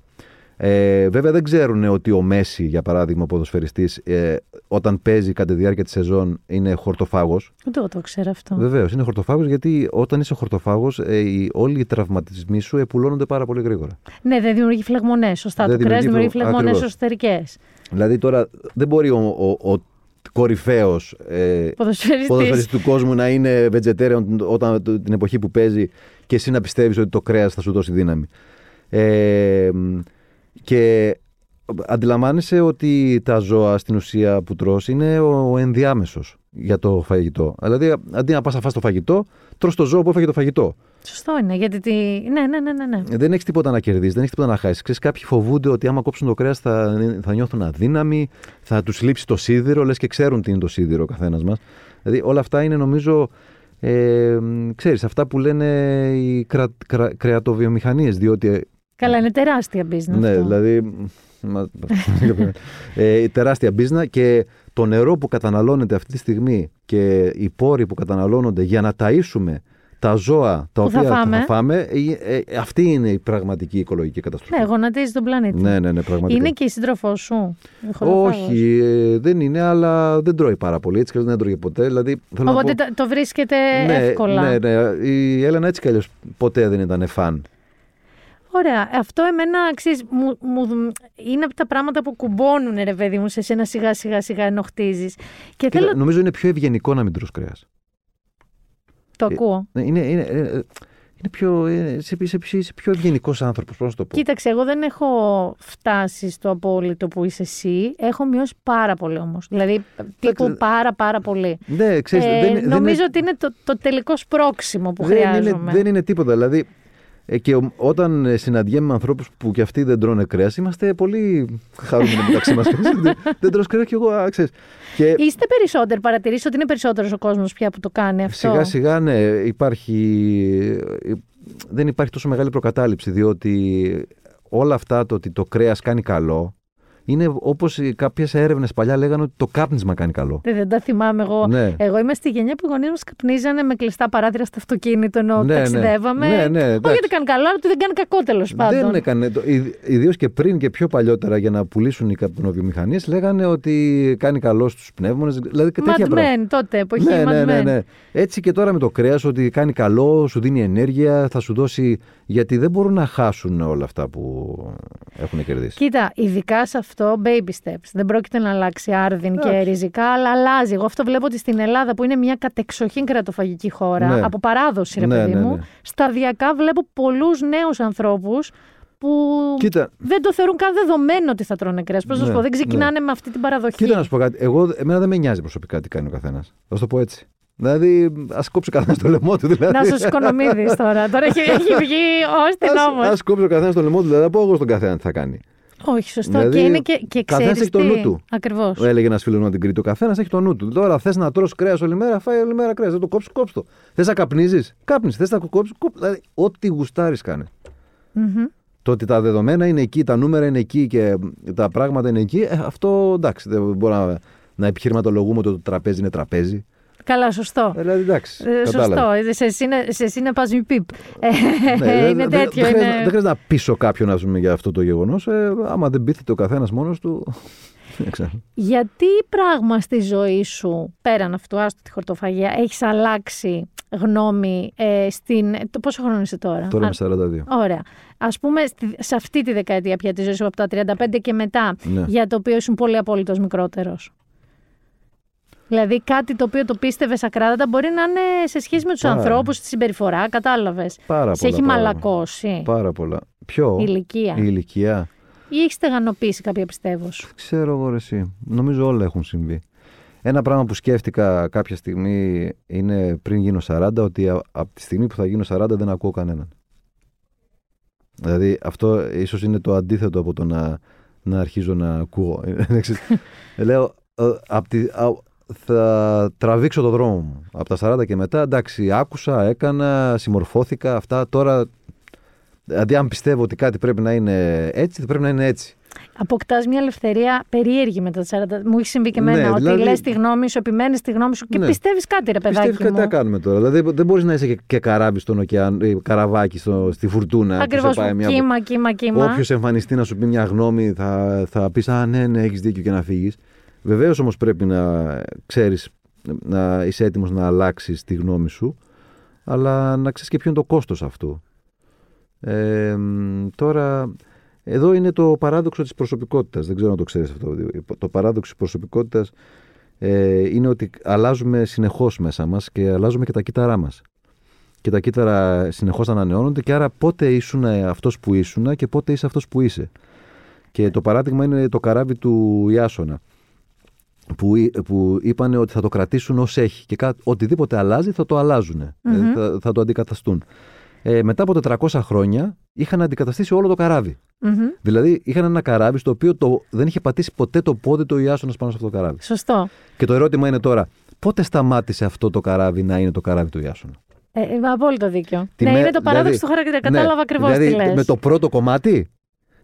Ε, βέβαια δεν ξέρουν ότι ο Μέση, για παράδειγμα, ο ποδοσφαιριστής, ε, όταν παίζει κατά τη διάρκεια της σεζόν είναι χορτοφάγος. Ούτε εγώ το ξέρω αυτό. Βεβαίως, είναι χορτοφάγος γιατί όταν είσαι χορτοφάγος, ε, οι- όλοι οι τραυματισμοί σου επουλώνονται πάρα πολύ γρήγορα. Ναι, δεν δημιουργεί φλεγμονές, σωστά. Δεν το κρέας δημιουργεί δημιουργεί φλεγ- φλεγμονές ακριβώς. εσωτερικές. Δηλαδή τώρα δεν μπορεί ο, ο, ο κορυφαίος ε, Ποδοσφαιριστής. ποδοσφαιριστής του κόσμου να είναι vegetarian όταν, την εποχή που παίζει και εσύ να πιστεύεις ότι το κρέας θα σου δώσει δύναμη. Ε, και αντιλαμβάνεσαι ότι τα ζώα στην ουσία που τρως είναι ο, ο ενδιάμεσος για το φαγητό. Δηλαδή αντί να πας να φας το φαγητό, τρως το ζώο που έφαγε το φαγητό. Σωστό είναι, γιατί. Τη... Ναι, ναι, ναι, ναι, ναι. Ε, Δεν έχεις τίποτα να κερδίσεις, δεν έχεις τίποτα να χάσεις. Ξέρεις, κάποιοι φοβούνται ότι άμα κόψουν το κρέας θα, θα νιώθουν αδύναμοι, θα τους λείψει το σίδηρο, λες και ξέρουν τι είναι το σίδηρο ο καθένας μας. Δηλαδή όλα αυτά είναι νομίζω. Ε, ξέρεις, αυτά που λένε οι κρα, κρα, κρεατοβιομηχανίες, διότι Καλά, είναι τεράστια business. ναι, αυτό. δηλαδή. μα- ε, τεράστια μπίζνα και το νερό που καταναλώνεται αυτή τη στιγμή και οι πόροι που καταναλώνονται για να ταΐσουμε τα ζώα τα Που θα οποία φάμε. φάμε, ε, ε, αυτή είναι η πραγματική οικολογική καταστροφή. Ναι, γονατίζει τον πλανήτη. ναι, ναι, ναι, πραγματικά. Είναι και η σύντροφό σου. η χορτοφάγος. Όχι, ε, δεν είναι, αλλά δεν τρώει πάρα πολύ. Έτσι και δεν έτρωγε ποτέ. Δηλαδή, θέλω να Οπότε πω- το- το βρίσκεται ναι, εύκολα. Ναι, ναι. Η Έλενα έτσι κι αλλιώς ποτέ δεν ήταν φαν. Ωραία. Αυτό εμένα ξέρεις, μου, μου- είναι από τα πράγματα που κουμπώνουν, ρε παιδί μου, σε σένα σιγά σιγά σιγά ενώ χτίζεις. Και Κοίτα, θέλω. Νομίζω είναι πιο ευγενικό να μην τρως κρέας. Το ε, ακούω. Ναι, είναι, είναι, ε, ε, είναι πιο, ε, είσαι, είσαι, είσαι, είσαι πιο ευγενικός άνθρωπος, πώς να το πω. Κοίταξε, εγώ δεν έχω φτάσει στο απόλυτο που είσαι εσύ. Έχω μειώσει πάρα πολύ όμως. Δηλαδή, τύπου Εντάξει, πάρα πάρα πολύ. Ναι, ξέρεις, Ε, δεν, δεν νομίζω είναι, ότι είναι το, το τελικό σπρόξιμο που δεν, είναι, χρειάζομαι. δεν είναι τίποτα. Δηλαδή, ε, και ο- όταν ε, συναντιέμαι με ανθρώπους που κι αυτοί δεν τρώνε κρέας, είμαστε πολύ χαρούμενοι μεταξύ μας. δεν τρως κρέας κι εγώ, α, ξέρεις. Και Είστε περισσότεροι, παρατηρήσει ότι είναι περισσότερος ο κόσμος πια που το κάνει αυτό. σιγά σιγά, ναι, υπάρχει. ε, Δεν υπάρχει τόσο μεγάλη προκατάληψη, διότι όλα αυτά το ότι το κρέας κάνει καλό είναι όπως οι- κάποιες έρευνες παλιά λέγανε ότι το κάπνισμα κάνει καλό. Δεν, δεν τα θυμάμαι εγώ. Ναι. Εγώ είμαι στη γενιά που οι γονείς μας καπνίζανε με κλειστά παράθυρα στο αυτοκίνητο ενώ Ναι, ναι. ταξιδεύαμε. Ναι, ναι, Όχι εντάξει. γιατί κάνει καλό, αλλά ότι δεν κάνει κακό τέλος πάντων. Δεν έκανε. Ιδίως και πριν και πιο παλιότερα για να πουλήσουν οι καπνοβιομηχανίες, λέγανε ότι κάνει καλό στους πνεύμονες. Δηλαδή και τέτοια Mad πράγματα. Men, τότε, εποχή Ναι, Mad ναι, ναι, Men. ναι. Έτσι και τώρα με το κρέας, ότι κάνει καλό, σου δίνει ενέργεια, θα σου δώσει. Γιατί δεν μπορούν να χάσουν όλα αυτά που έχουν κερδίσει. Κοίτα, ειδικά σε αυτό baby steps. Δεν πρόκειται να αλλάξει άρδιν και Εντάξει. ριζικά, αλλά αλλάζει. Εγώ αυτό βλέπω ότι στην Ελλάδα, που είναι μια κατεξοχήν κρατοφαγική χώρα, Ναι. από παράδοση, ρε Ναι, παιδί ναι, μου, ναι. σταδιακά βλέπω πολλούς νέους ανθρώπους που Κοίτα, δεν το θεωρούν καν δεδομένο ότι θα τρώνε κρέας. Πώς να σου Ναι, πω, δεν ξεκινάνε ναι. με αυτή την παραδοχή. κοίτα να σου πω κάτι. Εγώ, εμένα δεν με νοιάζει προσωπικά τι κάνει ο καθένας. Θα σου το πω έτσι. Δηλαδή, ας κόψει ο καθένας το λαιμό του. Δηλαδή. Να σου σκονομίδεις τώρα. Τώρα έχει, έχει βγει ω την όμω. Α κόψει ο καθένας το λαιμό του. Δηλαδή, να πω εγώ στον καθένα τι θα κάνει. Όχι, σωστό. Δηλαδή, και είναι και, και καθένας ξέρεις έχει το νου τι. του. Ακριβώς. Έλεγε ένας φίλος μου από την Κρήτη. Ο καθένας έχει το νου του. Τώρα θες να τρώσει κρέας όλη μέρα, φάει όλη μέρα κρέας. Δεν το κόψεις, κόψει το. Θες να καπνίζεις, κάπνιζε. Θες να κόψεις, κόψει. Δηλαδή, ό,τι γουστάρεις κάνε. Μμμ. Το ότι τα δεδομένα είναι εκεί, τα νούμερα είναι εκεί και τα πράγματα είναι εκεί, ε, αυτό εντάξει. Δεν μπορούμε να, να επιχειρηματολογούμε ότι το τραπέζι είναι τραπέζι. Καλά, σωστό. Ε, Δηλαδή, εντάξει. Ε, κατάλαβα. σωστό. Ε, Σε εσύ είναι- σε εσύ είναι παζμι πιπ. Ε, Ναι, δεν- είναι δεν- τέτοιο. Δεν χρειάζεται, είναι- δεν χρειάζεται να πείσω κάποιον ας πούμε, για αυτό το γεγονός. Ε, άμα δεν πείθεται ο καθένας μόνος του. δεν ξέρω. Γιατί πράγμα στη ζωή σου, πέραν αυτού, άστο τη χορτοφαγία, έχεις αλλάξει γνώμη ε, στην... Το πόσο χρόνο είσαι τώρα; Τώρα Α, είμαι 42. Ωραία. Ας πούμε στη- σε αυτή τη δεκαετία πια της ζωής σου από τα 35 και μετά, Ναι. για το οποίο ήσουν πολύ απόλυτος μικρότερος. Δηλαδή κάτι το οποίο το πίστευες ακράδαντα μπορεί να είναι σε σχέση με τους Πάρα. ανθρώπους, τη συμπεριφορά, κατάλαβες. Πάρα Σε πολλά. έχει πάρα πολλά. μαλακώσει Πάρα πολλά. Ποιο; η ηλικία. Η ηλικία. Ή έχεις στεγανοποιήσει κάποια πιστεύω σου. Ξέρω εγώ ρε εσύ. Νομίζω όλα έχουν συμβεί. Ένα πράγμα που σκέφτηκα κάποια στιγμή είναι πριν γίνω 40 ότι α- από τη στιγμή που θα γίνω 40 δεν ακούω κανέναν. Δηλαδή αυτό ίσως είναι το αντίθετο από το να, να αρχίζω να ακούω. Δεν ξέρω. Λέω ε, απ' τη- α- θα τραβήξω το δρόμο μου. Από τα 40 και μετά εντάξει άκουσα, έκανα, συμμορφώθηκα αυτά τώρα Δηλαδή, αν πιστεύω ότι κάτι πρέπει να είναι έτσι, θα πρέπει να είναι έτσι. Αποκτάς μια ελευθερία περίεργη μετά τα 40. Μου έχει συμβεί και εμένα. Ναι, ότι δηλαδή- λες τη γνώμη σου, επιμένεις τη γνώμη σου και Ναι. πιστεύεις κάτι, ρε παιδάκι. Πιστεύεις κάτι μου. να κάνουμε τώρα; Δηλαδή, δεν μπορείς να είσαι και, και καράβι στον ωκεανό, ή καραβάκι στο, στη φουρτούνα. που Ακριβώς. σε πάει μια... Κύμα, κύμα, κύμα. Όποιος εμφανιστεί να σου πει μια γνώμη, θα, θα πεις Α, ναι, ναι, έχεις δίκιο και να φύγεις. Βεβαίως όμως πρέπει να ξέρεις, να είσαι έτοιμος να αλλάξεις τη γνώμη σου, αλλά να ξέρεις και ποιο είναι το κόστος αυτού. Ε, μ, τώρα, εδώ είναι το παράδοξο της προσωπικότητας. Δεν ξέρω αν το ξέρεις αυτό. Το παράδοξο της προσωπικότητας ε, είναι ότι αλλάζουμε συνεχώς μέσα μας και αλλάζουμε και τα κύτταρά μας. Και τα κύτταρα συνεχώς ανανεώνονται και άρα πότε ήσουν αυτός που ήσουν και πότε είσαι αυτός που είσαι. Και το παράδειγμα είναι το καράβι του Ιάσονα που, εί- που είπαν ότι θα το κρατήσουν ως έχει και κά- οτιδήποτε αλλάζει θα το αλλάζουν, Μμμ. θα, θα το αντικαταστούν. Ε, μετά από 400 χρόνια είχαν αντικαταστήσει όλο το καράβι. Μμμ. Δηλαδή είχαν ένα καράβι στο οποίο το, δεν είχε πατήσει ποτέ το πόδι του Ιάσονας πάνω σε αυτό το καράβι. Σωστό. Και το ερώτημα είναι τώρα, πότε σταμάτησε αυτό το καράβι να είναι το καράβι του Ιάσονα; Ε, ε, απόλυτο δίκιο. Τη ναι, μέ- είναι το παράδοξο δηλαδή- του χαρακτήρα. Ναι, Κατάλαβα ακριβώς δηλαδή, τι λες. Με το πρώτο κομμάτι,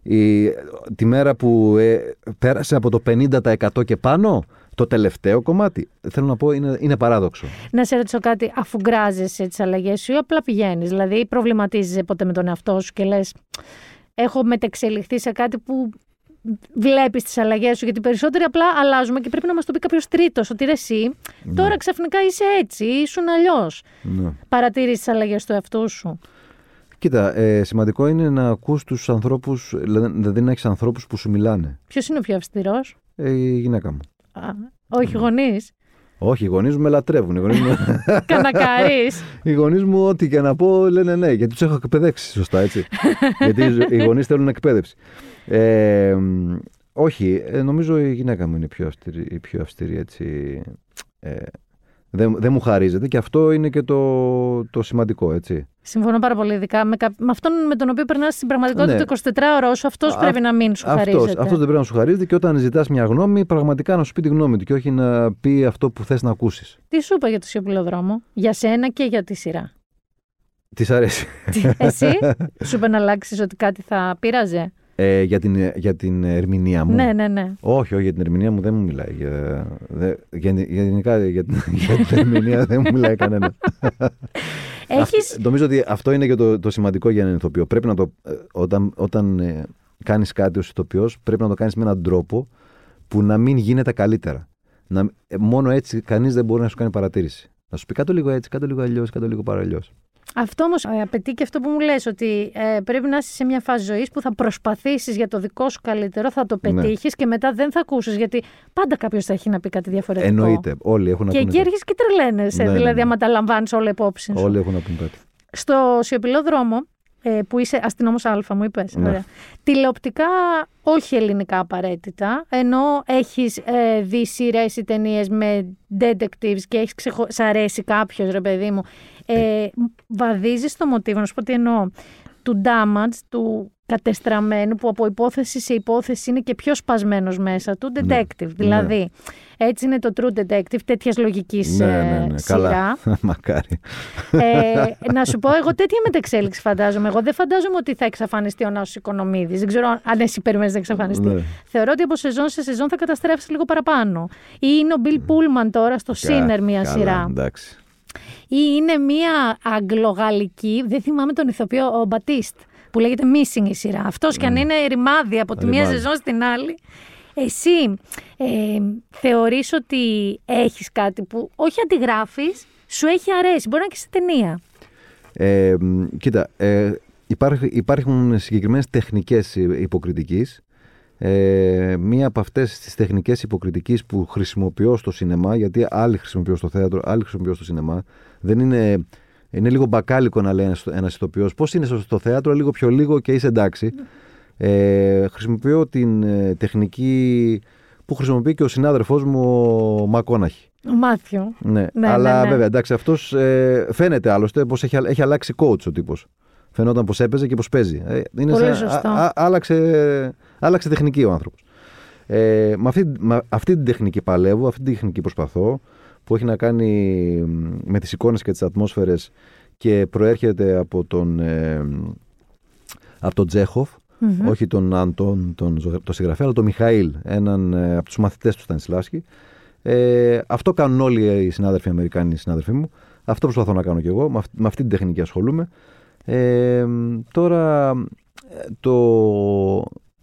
η, τη μέρα που ε, πέρασε από το 50% και πάνω, το τελευταίο κομμάτι. Θέλω να πω, είναι, είναι παράδοξο. Να σε ρωτήσω κάτι, αφού γκράζεσαι τις αλλαγές σου ή απλά πηγαίνεις. Δηλαδή, προβληματίζεσαι ποτέ με τον εαυτό σου και λες, Έχω μετεξελιχθεί σε κάτι που βλέπεις τις αλλαγές σου. Γιατί περισσότεροι απλά αλλάζουμε και πρέπει να μας το πει κάποιος τρίτος. Ότι ρε, εσύ τώρα ξαφνικά είσαι έτσι, ήσουν αλλιώς. Ναι. Παρατήρησε τις αλλαγές του εαυτού σου. Κοίτα, ε, σημαντικό είναι να ακούς τους ανθρώπους, δηλαδή να έχεις ανθρώπους που σου μιλάνε. Ποιος είναι ο πιο αυστηρός, Ε, η γυναίκα μου. Όχι γονείς. Όχι, οι γονείς μου με λατρεύουν. Οι γονείς μου, Κανακάρι. οι γονείς μου ό,τι και να πω λένε ναι, γιατί τους έχω εκπαιδεύσει σωστά, έτσι. γιατί οι ζω- οι γονείς θέλουν εκπαίδευση. Ε, μ, όχι, ε, νομίζω η γυναίκα μου είναι η πιο αυστηρή, η πιο αυστηρή έτσι. Ε, δεν, δεν μου χαρίζεται και αυτό είναι και το, το σημαντικό, έτσι. Συμφωνώ πάρα πολύ. Ειδικά με, κα- με αυτόν με τον οποίο περνάς στην πραγματικότητα Ναι. το 24ωρο σου, αυτός Α- πρέπει να μην σου Αυτός, χαρίζεται. αυτός δεν πρέπει να σου χαρίζεται και όταν ζητάς μια γνώμη, πραγματικά να σου πει τη γνώμη του και όχι να πει αυτό που θες να ακούσεις. Τι σου είπα για το σιωπηλοδρόμο, για σένα και για τη σειρά; Της αρέσει. Εσύ, σου είπε να αλλάξεις ότι κάτι θα πείραζε. Ε, για, την, για την ερμηνεία μου. Ναι, ναι, ναι. Όχι, όχι, για την ερμηνεία μου δεν μου μιλάει. Για, δε, για, για, γενικά για, την- για την ερμηνεία δεν μου μιλάει κανένα. Έχεις... Αυτό- νομίζω ότι αυτό είναι και το, το σημαντικό για έναν ηθοποιό. Πρέπει να το, ε, όταν όταν ε, κάνεις κάτι ως ηθοποιός, πρέπει να το κάνεις με έναν τρόπο που να μην γίνεται καλύτερα. Να, ε, μόνο έτσι κανείς δεν μπορεί να σου κάνει παρατήρηση. Να σου πει κάτω λίγο έτσι, κάτω λίγο αλλιώς, κάτω λίγο παραλλιώ. Αυτό όμως απαιτεί και αυτό που μου λες ότι ε, πρέπει να είσαι σε μια φάση ζωής που θα προσπαθήσεις για το δικό σου καλύτερο, θα το Ναι. πετύχεις και μετά δεν θα ακούσεις. Γιατί πάντα κάποιος θα έχει να πει κάτι διαφορετικό. Εννοείται. Όλοι έχουν να Και πούνε εκεί κάτι. έρχεσαι και τρελαίνεσαι. Ναι, ναι, δηλαδή, ναι. άμα τα λαμβάνεις όλα υπόψη σου. Όλοι έχουν να πούν κάτι. Στο σιωπηλό δρόμο ε, που είσαι αστυνόμος Α, μου είπες. Ναι. Τηλεοπτικά, όχι ελληνικά απαραίτητα. Ενώ έχεις ε, δει σειρές ή ταινίες με detectives και έχεις ξεχω... σ' αρέσει κάποιος, ρε παιδί μου. Ε, βαδίζει το μοτίβο, να σου πω τι εννοώ. Του damage, του κατεστραμμένου, που από υπόθεση σε υπόθεση είναι και πιο σπασμένος μέσα του, Ναι. detective. Δηλαδή, έτσι είναι το true detective, τέτοιας λογικής Ναι, ναι, ναι. σειρά. Καλά. Μακάρι. Ε, να σου πω, εγώ τέτοια μεταξέλιξη φαντάζομαι. Εγώ δεν φαντάζομαι ότι θα εξαφανιστεί ο Νάσος Οικονομίδης. Δεν ξέρω αν εσύ περιμένεις να εξαφανιστεί. Ναι. Θεωρώ ότι από σεζόν σε σεζόν θα καταστρέψεις λίγο παραπάνω. Ή είναι ο Μπιλ Πούλμαν τώρα στο Σίνερ μια Καλά, σειρά. Εντάξει. Ή είναι μια αγγλογαλλική, δεν θυμάμαι τον ηθοποιό, ο Μπατίστ, που λέγεται Missing η σειρά. Αυτός κι αν είναι ρημάδι από τη μία Ρημάδι. σεζόν στην άλλη. Εσύ ε, θεωρείς ότι έχεις κάτι που όχι αντιγράφεις, σου έχει αρέσει. Μπορεί να είναι και σε ταινία. Ε, μ, κοίτα, ε, υπάρχει, υπάρχουν συγκεκριμένες τεχνικές υποκριτικής. Ε, μία από αυτές τις τεχνικές υποκριτικής που χρησιμοποιώ στο σινεμά, γιατί άλλοι χρησιμοποιώ στο θέατρο, άλλοι χρησιμοποιώ στο σινεμά, δεν είναι, είναι λίγο μπακάλικο να λέει ένας, ένας ηθοποιός πώς είναι στο, στο θέατρο, λίγο πιο λίγο και είσαι εντάξει. Ε, χρησιμοποιώ την ε, τεχνική που χρησιμοποιεί και ο συνάδελφός μου ο Μακόναχη. Ο Μάθιο. Ναι, Ναι, αλλά ναι, ναι. βέβαια εντάξει, αυτός φαίνεται άλλωστε πως έχει, έχει αλλάξει coach ο τύπος. Φαινόταν πως έπαιζε και πως παίζει. Ε, είναι Πολύ σαν- σωστό. α- α- άλλαξε, άλλαξε τεχνική ο άνθρωπος. Ε, με, αυτή, με αυτή την τεχνική παλεύω, αυτή την τεχνική προσπαθώ που έχει να κάνει μ, με τις εικόνες και τις ατμόσφαιρες και προέρχεται από τον, ε, από τον Τζέχοφ, Μμμ. όχι τον Αντών, τον, ζωγρα- τον συγγραφέα, αλλά τον Μιχαήλ, έναν ε, από τους μαθητές του Στανισλάσκη. Ε, αυτό κάνουν όλοι οι συνάδελφοι οι Αμερικάνοι, οι συνάδελφοί μου. Αυτό προσπαθώ να κάνω κι εγώ. Με, αυ- με αυτή την τεχνική ασχολούμαι. Ε, τώρα, ε, το...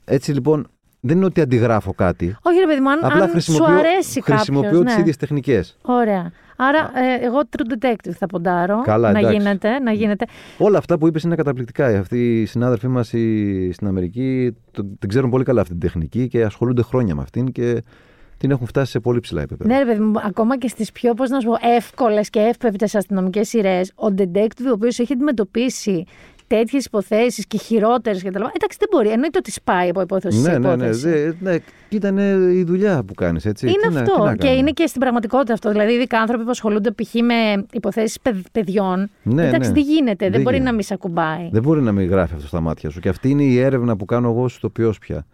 έτσι λοιπόν, δεν είναι ότι αντιγράφω κάτι. Όχι, ρε παιδί μου, αν, Απλά αν σου χρησιμοποιώ, αρέσει χρησιμοποιώ κάποιος, τις ναι. ίδιες τεχνικές. Ωραία. Άρα, ε, εγώ true detective θα ποντάρω. Καλά, να εντάξει. γίνεται, να γίνεται. Όλα αυτά που είπες είναι καταπληκτικά. Αυτοί οι συνάδελφοί μας οι- στην Αμερική το, την ξέρουν πολύ καλά αυτή την τεχνική και ασχολούνται χρόνια με αυτήν και την έχουν φτάσει σε πολύ ψηλά επίπεδα. Ναι, ρε παιδί μου, ακόμα και στις πιο, πώς να σου πω, εύκολες και εύπεπτες αστυνομικές σειρές, ο detective ο οποίος έχει αντιμετωπίσει τέτοιες υποθέσεις και χειρότερες κτλ. Εντάξει, δεν μπορεί. Εννοείται ότι σπάει από υπόθεση σε ναι, ναι, ναι, υπόθεση. δε- ναι, ήταν η δουλειά που κάνεις έτσι. Είναι Τι να- τι αυτό. να και κάνουμε. είναι και στην πραγματικότητα αυτό. Δηλαδή, ειδικά άνθρωποι που ασχολούνται π.χ. με υποθέσεις παιδιών. Ναι, εντάξει, ναι. δεν γίνεται. Δεν, Δεν μπορεί γίνεται. να μη σε ακουμπάει. Δεν μπορεί να μην γράφει αυτό στα μάτια σου. Και αυτή είναι η έρευνα που κάνω εγώ στο ποιο πια.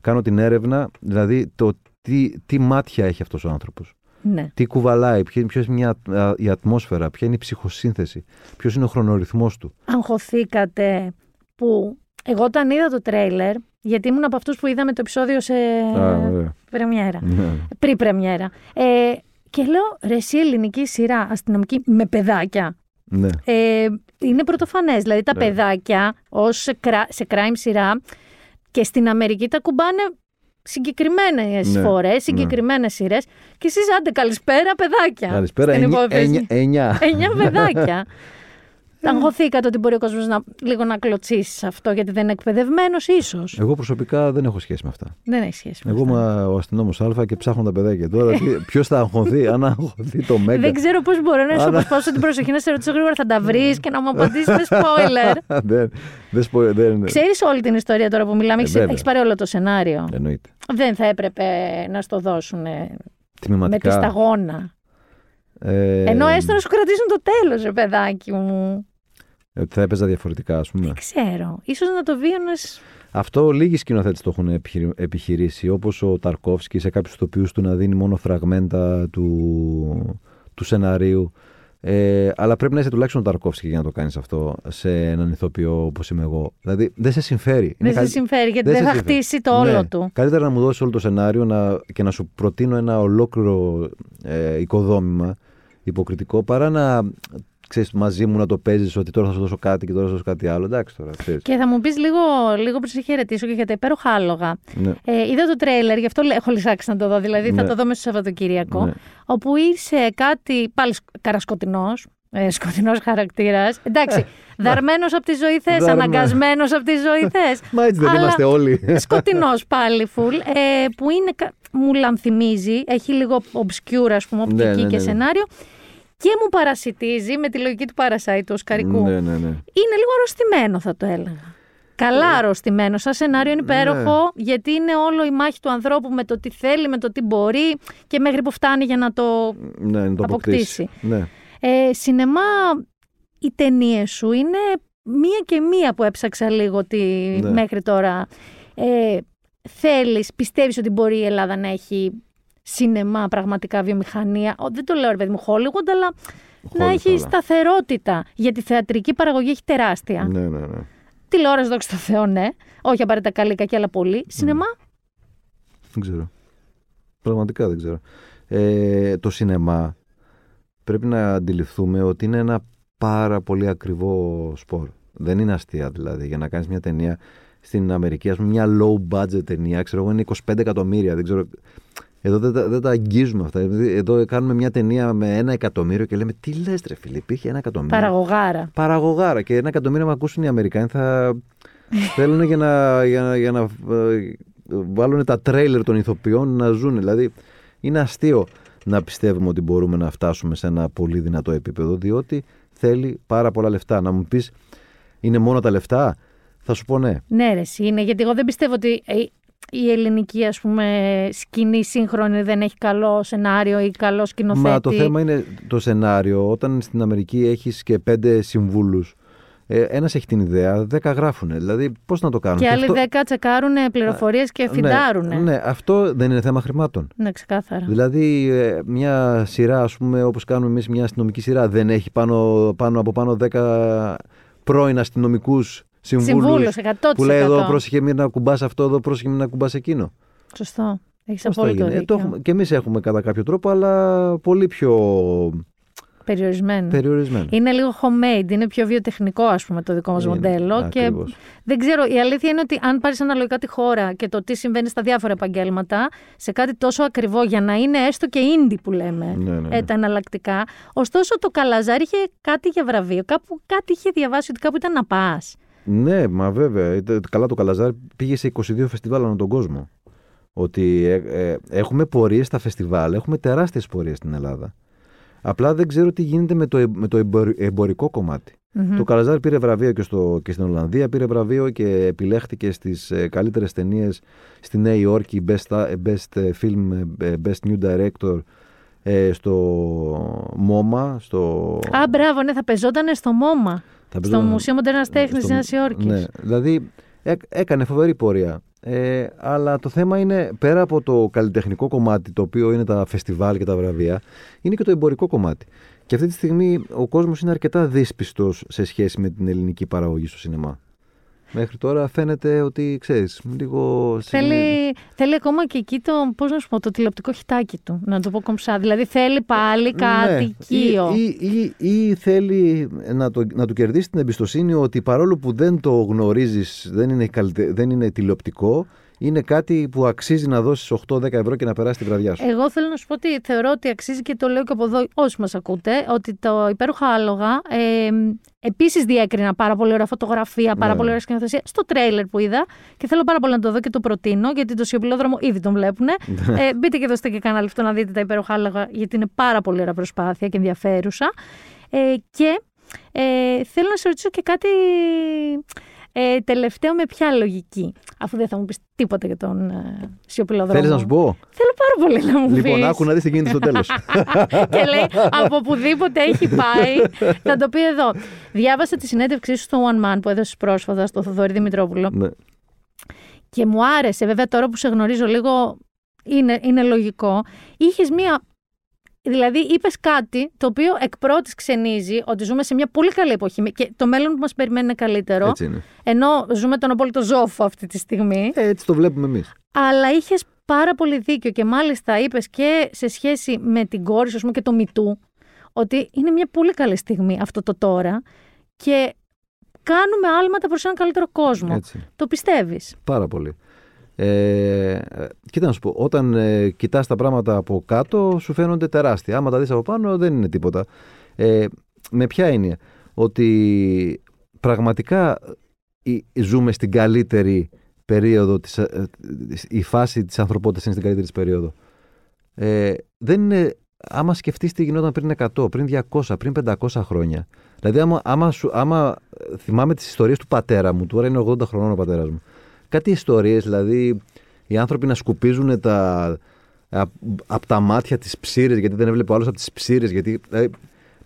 Κάνω την έρευνα, δηλαδή το τι, τι μάτια έχει αυτός ο άνθρωπος. Ναι. Τι κουβαλάει, ποια ποιος είναι μια, α, η ατμόσφαιρα, ποια είναι η ψυχοσύνθεση, ποιος είναι ο χρονορυθμός του. Αγχωθήκατε που εγώ όταν είδα το τρέιλερ, γιατί ήμουν από αυτούς που είδαμε το επεισόδιο σε Α, ωραία. πρεμιέρα. Ναι. Πριν πρεμιέρα. Ε, και λέω, ρε εσύ ελληνική σειρά αστυνομική με παιδάκια. ναι. Ε, είναι πρωτοφανές. Δηλαδή τα Ναι. παιδάκια ως σε, κρα- σε crime σειρά και στην Αμερική τα κουμπάνε συγκεκριμένες Ναι, φορές, συγκεκριμένες σειρές. Και εσείς άντε καλησπέρα, παιδάκια. Καλησπέρα, στην εννιά- υπόθεση. εννιά- εννιά. Εννιά παιδάκια. Αγχωθήκατε ότι μπορεί ο κόσμος να, λίγο να κλωτσίσει σε αυτό γιατί δεν είναι εκπαιδευμένος, ίσως. Εγώ προσωπικά δεν έχω σχέση με αυτά. Δεν έχει σχέση με Εγώ αυτά. είμαι ο αστυνόμος Α και ψάχνω τα παιδάκια. Τώρα ποιος θα αγχωθεί, αν αγχωθεί το Μέγκα; Δεν ξέρω πώς μπορώ να σου Άρα- αποσπάσω την προσοχή να σε ρωτήσω γρήγορα. Θα τα βρεις και να μου απαντήσεις με spoiler. δεν, δεν, σπο- δεν, Ξέρεις όλη την ιστορία τώρα που μιλάμε, Ε, έχει βέβαια. πάρει όλο το σενάριο; Εννοείται. Δεν θα έπρεπε να στο δώσουν με Τμηματικά. τη σταγόνα. Ε, Ενώ έστω να σου κρατήσουν το τέλος, ρε παιδάκι μου. Ότι θα έπαιζα διαφορετικά, ας πούμε. Δεν ξέρω. σω να το βίωνε. Αυτό λίγοι σκηνοθέτες το έχουν επιχειρη- επιχειρήσει, όπως ο Ταρκόφσκι σε κάποιους τοπιού του να δίνει μόνο φραγμέντα του, του σεναρίου. Ε, αλλά πρέπει να είσαι τουλάχιστον ο Ταρκόφσκι για να το κάνεις αυτό σε έναν ηθοποιό όπως είμαι εγώ. Δηλαδή δεν σε συμφέρει. Είναι Δεν σε καλύ- συμφέρει γιατί δεν σε θα συμφέρει. χτίσει το όλο Ναι. του. Καλύτερα να μου δώσεις όλο το σενάριο να, και να σου προτείνω ένα ολόκληρο ε, οικοδόμημα υποκριτικό παρά να ξέρεις, μαζί μου να το παίζεις ότι τώρα θα σου δώσω κάτι και τώρα θα σου δώσω κάτι άλλο. Εντάξει τώρα. Ξέρεις. Και θα μου πεις λίγο, λίγο πριν σε χαιρετήσω και για τα υπέροχα άλογα. Ναι. Ε, είδα το τρέιλερ, γι' αυτό λέ- έχω λυσάξει να το δω. Δηλαδή θα Ναι. το δω μέσα στο Σαββατοκύριακο. Ναι. Όπου ήρθε κάτι πάλι καρασκοτεινός. Ε, σκοτεινός χαρακτήρας. Εντάξει, δαρμένος από τη ζωή θες, Δαρμένος. αναγκασμένος από τη ζωή θες. Μα έτσι δεν είμαστε όλοι. Σκοτεινός πάλι, φουλ. Ε, που είναι, κα- μου λανθυμίζει, έχει λίγο obscure, ας πούμε, οπτική Ναι, ναι, ναι, και ναι. σενάριο. Και μου παρασιτίζει με τη λογική του Parasite του Οσκαρικού. Ναι, ναι, ναι. Είναι λίγο αρρωστημένο, θα το έλεγα. Καλά αρρωστημένο. Σαν σενάριο είναι υπέροχο, Ναι. γιατί είναι όλο η μάχη του ανθρώπου με το τι θέλει, με το τι μπορεί και μέχρι που φτάνει για να το. Ναι, να το αποκτήσει. αποκτήσει. Ναι. Ε, σινεμά, οι ταινίες σου είναι μία και μία που έψαξα λίγο τη, Ναι. μέχρι τώρα. Ε, θέλεις, πιστεύεις ότι μπορεί η Ελλάδα να έχει σινεμά, πραγματικά βιομηχανία. Ο, δεν το λέω ρε παιδί μου Hollywood, αλλά να Hollywood, έχει αλλά. σταθερότητα. Γιατί η θεατρική παραγωγή έχει τεράστια. Ναι, ναι, ναι. Τηλεόραση, δόξα τω Θεώ, ναι. Όχι απαραίτητα καλή, κακή, αλλά πολύ. Σινεμά, Δεν ξέρω. Πραγματικά δεν ξέρω. Ε, το σινεμά πρέπει να αντιληφθούμε ότι είναι ένα πάρα πολύ ακριβό σπορ. Δεν είναι αστεία δηλαδή. Για να κάνεις μια ταινία στην Αμερική, ας πούμε μια low budget ταινία, ξέρω εγώ είναι 25 εκατομμύρια. Δεν ξέρω. Εδώ δεν, τα- δεν τα αγγίζουμε αυτά. Δηλαδή, Εδώ κάνουμε μια ταινία με ένα εκατομμύριο και λέμε τι λες ρε φίλε, υπήρχε ένα εκατομμύριο. παραγωγάρα. Παραγωγάρα και ένα εκατομμύριο να ακούσουν οι Αμερικάνοι θα θέλουν για να, για, να- για να ε, βάλουν τα τρέιλερ των ηθοποιών να ζουν. Δηλαδή είναι αστείο να πιστεύουμε ότι μπορούμε να φτάσουμε σε ένα πολύ δυνατό επίπεδο διότι θέλει πάρα πολλά λεφτά. Να μου πεις είναι μόνο τα λεφτά, θα σου πω ναι. Ναι, ρε, εσύ είναι. Γιατί εγώ δεν πιστεύω ότι ε, η ελληνική ας πούμε, σκηνή σύγχρονη δεν έχει καλό σενάριο ή καλό σκηνοθέτη; Μα το θέμα είναι το σενάριο. Όταν στην Αμερική έχεις και πέντε συμβούλους, ε, ένας έχει την ιδέα, δέκα γράφουν. Δηλαδή πώς να το κάνουν; Και άλλοι αυτό- δέκα τσεκάρουν πληροφορίες και φιντάρουν. Ναι, ναι, αυτό δεν είναι θέμα χρημάτων. Ναι, ξεκάθαρα. Δηλαδή, ε, μια σειρά, ας πούμε, όπως κάνουμε εμείς μια αστυνομική σειρά, δεν έχει πάνω, πάνω από πάνω 10 πρώην αστυνομικούς συμβούλους Συμβούλος, 100%. που λέει εδώ πρόσεχε μην να κουμπάς αυτό, εδώ πρόσεχε μην να κουμπάς εκείνο. Σωστό. Έχεις Πώς θα απόλυτο γίνει. Ε, δίκιο. το έχουμε, και εμείς έχουμε κατά κάποιο τρόπο, αλλά πολύ πιο Περιορισμένο. περιορισμένο. Είναι λίγο homemade, είναι πιο βιοτεχνικό ας πούμε το δικό μας Είναι, μοντέλο και ακριβώς. δεν ξέρω, η αλήθεια είναι ότι αν πάρεις αναλογικά τη χώρα και το τι συμβαίνει στα διάφορα επαγγέλματα σε κάτι τόσο ακριβό για να είναι έστω και indie που λέμε Ναι, ναι, ναι. ε, τα εναλλακτικά, ωστόσο το Καλαζάρι είχε κάτι για βραβείο, κάπου κάτι είχε διαβάσει ότι κάπου ήταν να πας. Ναι, μα βέβαια. Ήταν- Καλά το Καλαζάρι πήγε σε 22 φεστιβάλ ανά τον κόσμο. Ότι ε, ε, έχουμε πορείες στα φεστιβάλ, έχουμε τεράστιες πορείες στην Ελλάδα. Απλά δεν ξέρω τι γίνεται με το, ε- με το εμπορ- εμπορικό κομμάτι. Μμμ. Το Καλαζάρι πήρε βραβείο και, στο, και στην Ολλανδία, πήρε βραβείο και επιλέχθηκε στις ε, καλύτερες ταινίες στη Νέα Υόρκη, Best, ε, best ε, Film, ε, Best New Director, ε, στο MoMA, στο... Α, μπράβο, ναι, θα πεζόταν στο ΜΟΜΑ. Θα Στο παίζονταν- Μουσείο Μοντέρνας Τέχνης της στο- Νέας Υόρκης. Ναι, δηλαδή έ- έκανε φοβερή πορεία. Ε, αλλά το θέμα είναι πέρα από το καλλιτεχνικό κομμάτι, το οποίο είναι τα φεστιβάλ και τα βραβεία, είναι και το εμπορικό κομμάτι. Και αυτή τη στιγμή ο κόσμος είναι αρκετά δύσπιστος σε σχέση με την ελληνική παραγωγή στο σινεμά. Μέχρι τώρα φαίνεται ότι, ξέρεις, λίγο... Θέλει, θέλει ακόμα και εκεί το, πώς να σου πω, το τηλεοπτικό χιτάκι του, να το πω κομψά. Δηλαδή θέλει πάλι κάτι Ναι, οικείο. Ή, ή, ή, ή θέλει να, το, να του κερδίσει την εμπιστοσύνη ότι παρόλο που δεν το γνωρίζεις, δεν είναι, καλυτε- δεν είναι τηλεοπτικό, είναι κάτι που αξίζει να δώσεις 8-10 ευρώ και να περάσει τη βραδιά σου. Εγώ θέλω να σου πω ότι θεωρώ ότι αξίζει και το λέω και από εδώ όσοι μας ακούτε, ότι το υπέροχα άλογα ε, επίσης διέκρινα πάρα πολύ ωραία φωτογραφία, πάρα Ναι. πολύ ωραία σκηνοθεσία στο τρέιλερ που είδα και θέλω πάρα πολύ να το δω και το προτείνω γιατί το σιωπηλό δρόμο ήδη τον βλέπουν. Ναι. ε, μπείτε και δώστε και κανένα λεπτό να δείτε τα υπέροχα άλογα γιατί είναι πάρα πολύ ωραία προσπάθεια και ενδιαφέρουσα. Ε, και ε, θέλω να σε ρωτήσω και κάτι ε, τελευταίο με ποια λογική, αφού δεν θα μου πεις τίποτα για τον ε, σιωπηλό δρόμο. Θέλεις να σου πω; Θέλω πάρα πολύ να μου Λοιπόν, πεις. άκου να δεις τι γίνεται στο τέλος. και λέει από οπουδήποτε έχει πάει θα το πει εδώ. Διάβασα τη συνέντευξή σου στο One Man που έδωσε πρόσφατα στο Θοδωρή Δημητρόπουλο ναι. και μου άρεσε. Βέβαια, τώρα που σε γνωρίζω λίγο είναι, είναι λογικό. Είχες μία. Δηλαδή, είπες κάτι το οποίο εκ πρώτης ξενίζει ότι ζούμε σε μια πολύ καλή εποχή και το μέλλον που μας περιμένει είναι καλύτερο. Έτσι είναι. Ενώ ζούμε τον απόλυτο ζόφο αυτή τη στιγμή. Ε, έτσι το βλέπουμε εμείς. Αλλά είχες πάρα πολύ δίκιο και μάλιστα είπες και σε σχέση με την κόρη σου ας πούμε, και το μητού ότι είναι μια πολύ καλή στιγμή αυτό το τώρα και κάνουμε άλματα προς έναν καλύτερο κόσμο. Έτσι. Το πιστεύεις; Πάρα πολύ. Ε, ε, κοίτα να σου πω, όταν ε, κοιτάς τα πράγματα από κάτω σου φαίνονται τεράστια. Άμα τα δεις από πάνω δεν είναι τίποτα. Ε, με ποια έννοια; Ότι πραγματικά ε, ζούμε στην καλύτερη περίοδο, της, ε, η φάση της ανθρωπότητας είναι στην καλύτερη της περίοδο. Ε, δεν είναι άμα σκεφτείς τι γινόταν πριν 100, πριν 200, πριν 500 χρόνια. Δηλαδή, άμα, άμα, σου, άμα θυμάμαι τις ιστορίες του πατέρα μου, τώρα είναι 80 χρονών ο πατέρας μου. Κάτι ιστορίες, δηλαδή οι άνθρωποι να σκουπίζουν τα, από τα μάτια τη ψήρε, γιατί δεν έβλεπε ο άλλος από τις ψήρε. Γιατί, δηλαδή,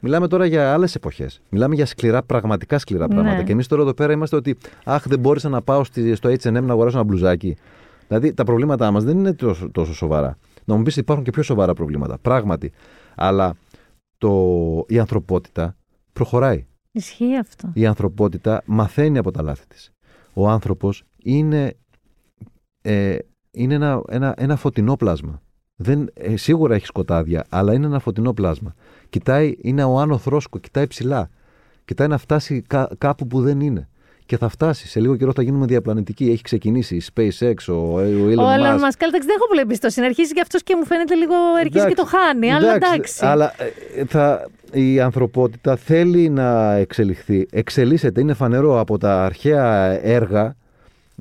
μιλάμε τώρα για άλλες εποχές. Μιλάμε για σκληρά, πραγματικά σκληρά Ναι. πράγματα. Και εμείς τώρα εδώ πέρα είμαστε ότι, Αχ, δεν μπόρεσα να πάω στη- στο HM να αγοράσω ένα μπλουζάκι. Δηλαδή, τα προβλήματά μας δεν είναι τόσο, τόσο σοβαρά. Να μου πεις ότι υπάρχουν και πιο σοβαρά προβλήματα. Πράγματι. Αλλά το, η ανθρωπότητα προχωράει. Ισχύει αυτό. Η ανθρωπότητα μαθαίνει από τα λάθη της. Ο άνθρωπος είναι, ε, είναι ένα, ένα, ένα φωτεινό πλάσμα. Δεν, ε, σίγουρα έχει σκοτάδια, αλλά είναι ένα φωτεινό πλάσμα. Κοιτάει, είναι ο άνω θρόσκο, κοιτάει ψηλά. Κοιτάει να φτάσει κά- κάπου που δεν είναι. Και θα φτάσει. Σε λίγο καιρό θα γίνουμε διαπλανητικοί. Έχει ξεκινήσει η SpaceX, ο, ο Elon Ο Elon Musk. Musk, εντάξει, δεν έχω πολύ εμπιστοσύνη. Αρχίζει και αυτός και μου φαίνεται λίγο. Αρχίζει και το χάνει, αλλά εντάξει. Αλλά ε, θα, η ανθρωπότητα θέλει να εξελιχθεί. Εξελίσσεται, είναι φανερό από τα αρχαία έργα,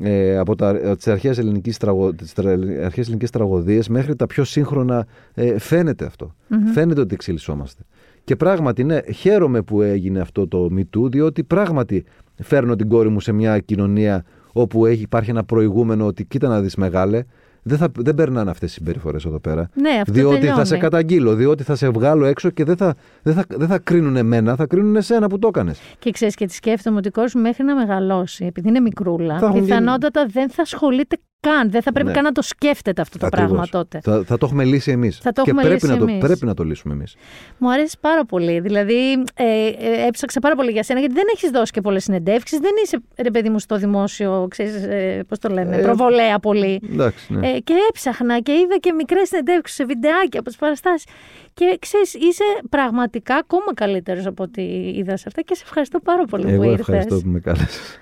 ε, από τα, από τις αρχαίες ελληνικές, τραγω, τις τρα- αρχαίες ελληνικές τραγωδίες μέχρι τα πιο σύγχρονα ε, φαίνεται αυτό. Φαίνεται ότι εξελισσόμαστε. Και πράγματι, ναι, χαίρομαι που έγινε αυτό το Me Too, διότι πράγματι φέρνω την κόρη μου σε μια κοινωνία όπου έχει, υπάρχει ένα προηγούμενο ότι κοίτα να δεις μεγάλε, δεν, θα, δεν περνάνε αυτές οι συμπεριφορές εδώ πέρα. Ναι, αυτό διότι τελειώνει. θα σε καταγγείλω, διότι θα σε βγάλω έξω και δεν θα, δεν θα, δεν θα κρίνουν εμένα, θα κρίνουν εσένα που το έκανες. Και ξέρεις και τη σκέφτομαι ότι η κόρη σου μέχρι να μεγαλώσει, επειδή είναι μικρούλα, Θα έχουν πιθανότατα δεν θα ασχολείται καν. Δεν θα πρέπει Ναι. καν να το σκέφτεται αυτό το Ακριβώς. πράγμα τότε. Θα, θα το έχουμε λύσει εμείς. Θα το και έχουμε πρέπει, λύσει να το, εμείς. πρέπει να το λύσουμε εμείς. Μου αρέσει πάρα πολύ. Δηλαδή, ε, ε, έψαξα πάρα πολύ για σένα, γιατί δεν έχεις δώσει και πολλές συνεντεύξεις. Δεν είσαι, ρε παιδί μου, στο δημόσιο, ξέρεις, ε, πώς το λένε, Ε, προβολέα πολύ. Εντάξει, ναι. Ε, και έψαχνα και είδα και μικρές συνεντεύξεις σε βιντεάκια από τις παραστάσεις. Και ξέρεις, είσαι πραγματικά ακόμα καλύτερος από ό,τι είδα σε αυτά και σε ευχαριστώ πάρα πολύ που Εγώ ήρθες. ευχαριστώ που με κάλεσες.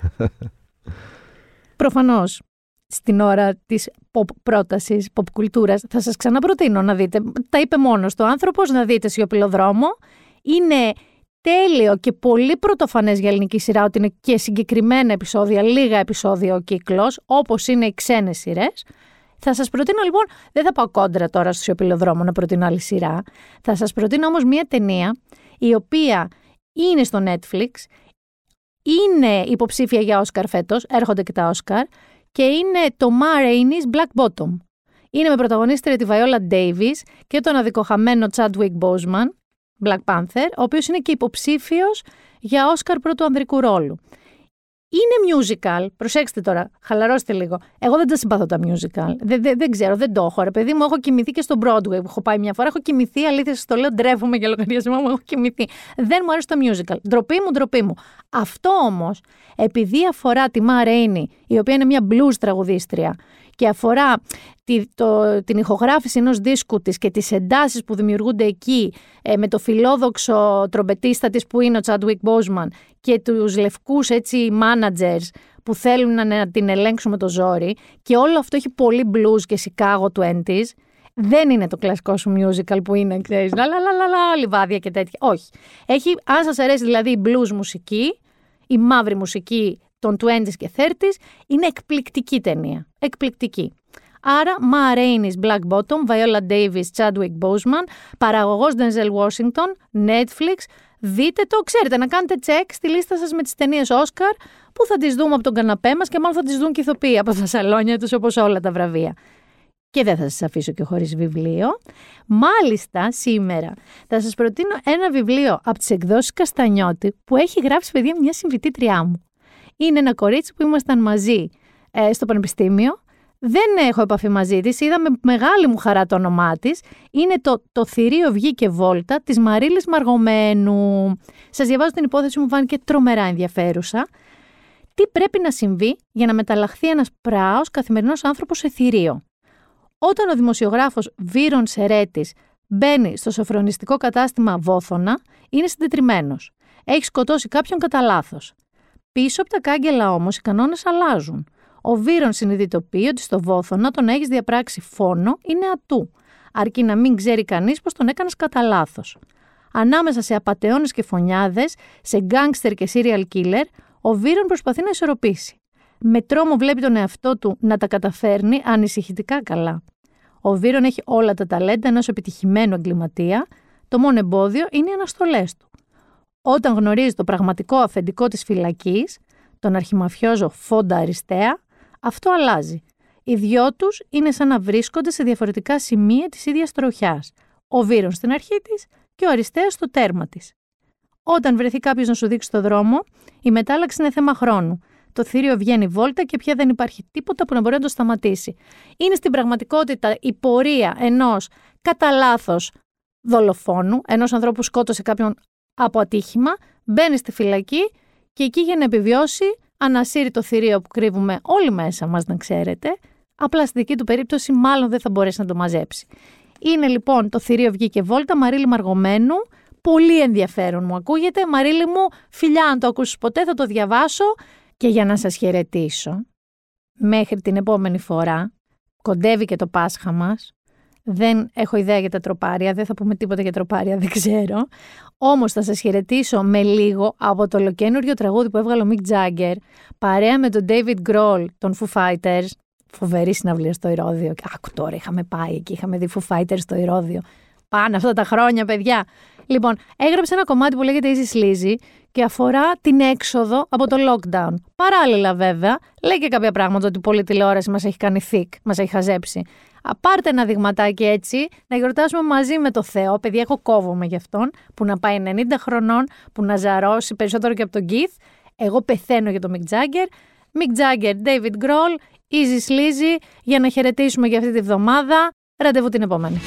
Προφανώς, στην ώρα της pop πρότασης, pop κουλτούρας, θα σας ξαναπροτείνω να δείτε. Τα είπε μόνος το άνθρωπος, να δείτε σιωπηλοδρόμο. Είναι τέλειο και πολύ πρωτοφανές για ελληνική σειρά ότι είναι και συγκεκριμένα επεισόδια, λίγα επεισόδια ο κύκλος, όπως είναι οι ξένες σειρές. Θα σας προτείνω λοιπόν, δεν θα πάω κόντρα τώρα στο σιωπηλοδρόμο να προτείνω άλλη σειρά. Θα σας προτείνω όμως μία ταινία η οποία είναι στο Netflix, είναι υποψήφια για Όσκαρ φέτος, έρχονται και τα Όσκαρ, και είναι το Ma Rainey's Black Bottom. Είναι με πρωταγωνίστρια τη Viola Davis και τον αδικοχαμένο Chadwick Boseman, Black Panther, ο οποίος είναι και υποψήφιος για Όσκαρ πρώτου ανδρικού ρόλου. Είναι musical, προσέξτε τώρα, χαλαρώστε λίγο. Εγώ δεν τα συμπαθώ τα musical. Δεν, δεν, δεν ξέρω, δεν το έχω. Ρε παιδί μου, έχω κοιμηθεί και στο Broadway που έχω πάει μια φορά. Έχω κοιμηθεί, αλήθεια σας το λέω, ντρέπομαι για λογαριασμό μου, έχω κοιμηθεί. Δεν μου αρέσει το musical. Ντροπή μου, ντροπή μου. Αυτό όμως, επειδή αφορά τη Μα Ρέινι, η οποία είναι μια blues τραγουδίστρια και αφορά τη, το, την ηχογράφηση ενός δίσκου της και τις εντάσεις που δημιουργούνται εκεί ε, με το φιλόδοξο τρομπετίστα της που είναι ο Chadwick Boseman και τους λευκούς έτσι managers που θέλουν να, να την ελέγξουν με το ζόρι και όλο αυτό έχει πολύ blues και Chicago 20s δεν είναι το κλασικό σου musical που είναι, ξέρεις, λα, λα, λα, λα, λα, λιβάδια και τέτοια. Όχι. Έχει, αν σας αρέσει δηλαδή η blues μουσική, η μαύρη μουσική των 20s και 30s, είναι εκπληκτική ταινία. Εκπληκτική. Άρα, Ma Rainey's Black Bottom, Viola Davis, Chadwick Boseman, παραγωγός Denzel Washington, Netflix. Δείτε το, ξέρετε, να κάνετε check στη λίστα σας με τις ταινίες Oscar, που θα τις δούμε από τον καναπέ μας και μάλλον θα τις δουν και ηθοποιοί από τα σαλόνια τους, όπως όλα τα βραβεία. Και δεν θα σας αφήσω και χωρίς βιβλίο. Μάλιστα, σήμερα θα σας προτείνω ένα βιβλίο από τις εκδόσεις Καστανιώτη που έχει γράψει, παιδιά, μια συμβητήτριά μου. Είναι ένα κορίτσι που ήμασταν μαζί ε, στο πανεπιστήμιο. Δεν έχω επαφή μαζί της, είδα με μεγάλη μου χαρά το όνομά της. Είναι το «Το θηρίο βγήκε βόλτα» της Μαρίλης Μαργομένου. Σας διαβάζω την υπόθεση μου φάνηκε τρομερά ενδιαφέρουσα. Τι πρέπει να συμβεί για να μεταλλαχθεί ένας πράος καθημερινός άνθρωπος σε θηρίο; Όταν ο δημοσιογράφος Βύρον Σερέτης μπαίνει στο σοφρονιστικό κατάστημα Βόθωνα, είναι συντετριμένος. Έχει σκοτώσει κάποιον κατά λάθος. Πίσω από τα κάγκελα όμως οι κανόνες αλλάζουν. Ο Βύρον συνειδητοποιεί ότι στο Βόθωνα τον έχεις διαπράξει φόνο είναι ατού, αρκεί να μην ξέρει κανείς πως τον έκανες κατά λάθος. Ανάμεσα σε απαταιώνες και φωνιάδες, σε γκάνγκστερ και serial killer, ο Βύρον προσπαθεί να ισορροπήσει. Με τρόμο βλέπει τον εαυτό του να τα καταφέρνει ανησυχητικά καλά. Ο Βίρον έχει όλα τα ταλέντα ενός επιτυχημένου εγκληματία. Το μόνο εμπόδιο είναι οι αναστολές του. Όταν γνωρίζει το πραγματικό αφεντικό της φυλακής, τον αρχιμαφιόζο Φόντα Αριστέα, αυτό αλλάζει. Οι δυο τους είναι σαν να βρίσκονται σε διαφορετικά σημεία της ίδιας τροχιάς. Ο Βίρον στην αρχή της και ο Αριστέας στο τέρμα της. Όταν βρεθεί κάποιος να σου δείξει το δρόμο, η μετάλλαξη είναι θέμα χρόνου. Το θηρίο βγαίνει βόλτα και πια δεν υπάρχει τίποτα που να μπορεί να το σταματήσει. Είναι στην πραγματικότητα η πορεία ενός κατά λάθος δολοφόνου, ενός ανθρώπου που σκότωσε κάποιον από ατύχημα, μπαίνει στη φυλακή και εκεί για να επιβιώσει ανασύρει το θηρίο που κρύβουμε όλοι μέσα μας να ξέρετε, απλά στη δική του περίπτωση μάλλον δεν θα μπορέσει να το μαζέψει. Είναι λοιπόν το θηρίο βγήκε βόλτα, Μαρίλη Μαργομένου, πολύ ενδιαφέρον μου ακούγεται. Μαρίλη μου, φιλιά αν το ακούσεις ποτέ θα το διαβάσω και για να σας χαιρετήσω. Μέχρι την επόμενη φορά, κοντεύει και το Πάσχα μας, δεν έχω ιδέα για τα τροπάρια, δεν θα πούμε τίποτα για τροπάρια, δεν ξέρω. Όμως θα σας χαιρετήσω με λίγο από το ολοκένουργιο τραγούδι που έβγαλε ο Mick Jagger παρέα με τον David Grohl των Foo Fighters. Φοβερή συναυλία στο Ηρώδιο. Άκου τώρα, είχαμε πάει εκεί, είχαμε δει Foo Fighters στο Ηρώδιο. Πάνε αυτά τα χρόνια, παιδιά. Λοιπόν, έγραψε ένα κομμάτι που λέγεται Easy Sleazy και αφορά την έξοδο από το lockdown. Παράλληλα, βέβαια, λέει και κάποια πράγματα ότι πολλή τηλεόραση μας έχει κάνει thick, μας έχει χαζέψει. Πάρτε ένα δειγματάκι έτσι, να γιορτάσουμε μαζί με το Θεό. Παιδιά, έχω κόβομαι γι' αυτόν, που να πάει 90 χρονών, που να ζαρώσει περισσότερο και από τον Keith. Εγώ πεθαίνω για τον Mick Jagger. Mick Jagger, David Grohl, Easy Sleazy, για να χαιρετήσουμε για αυτή τη βδομάδα. Ραντεβού την επόμενη.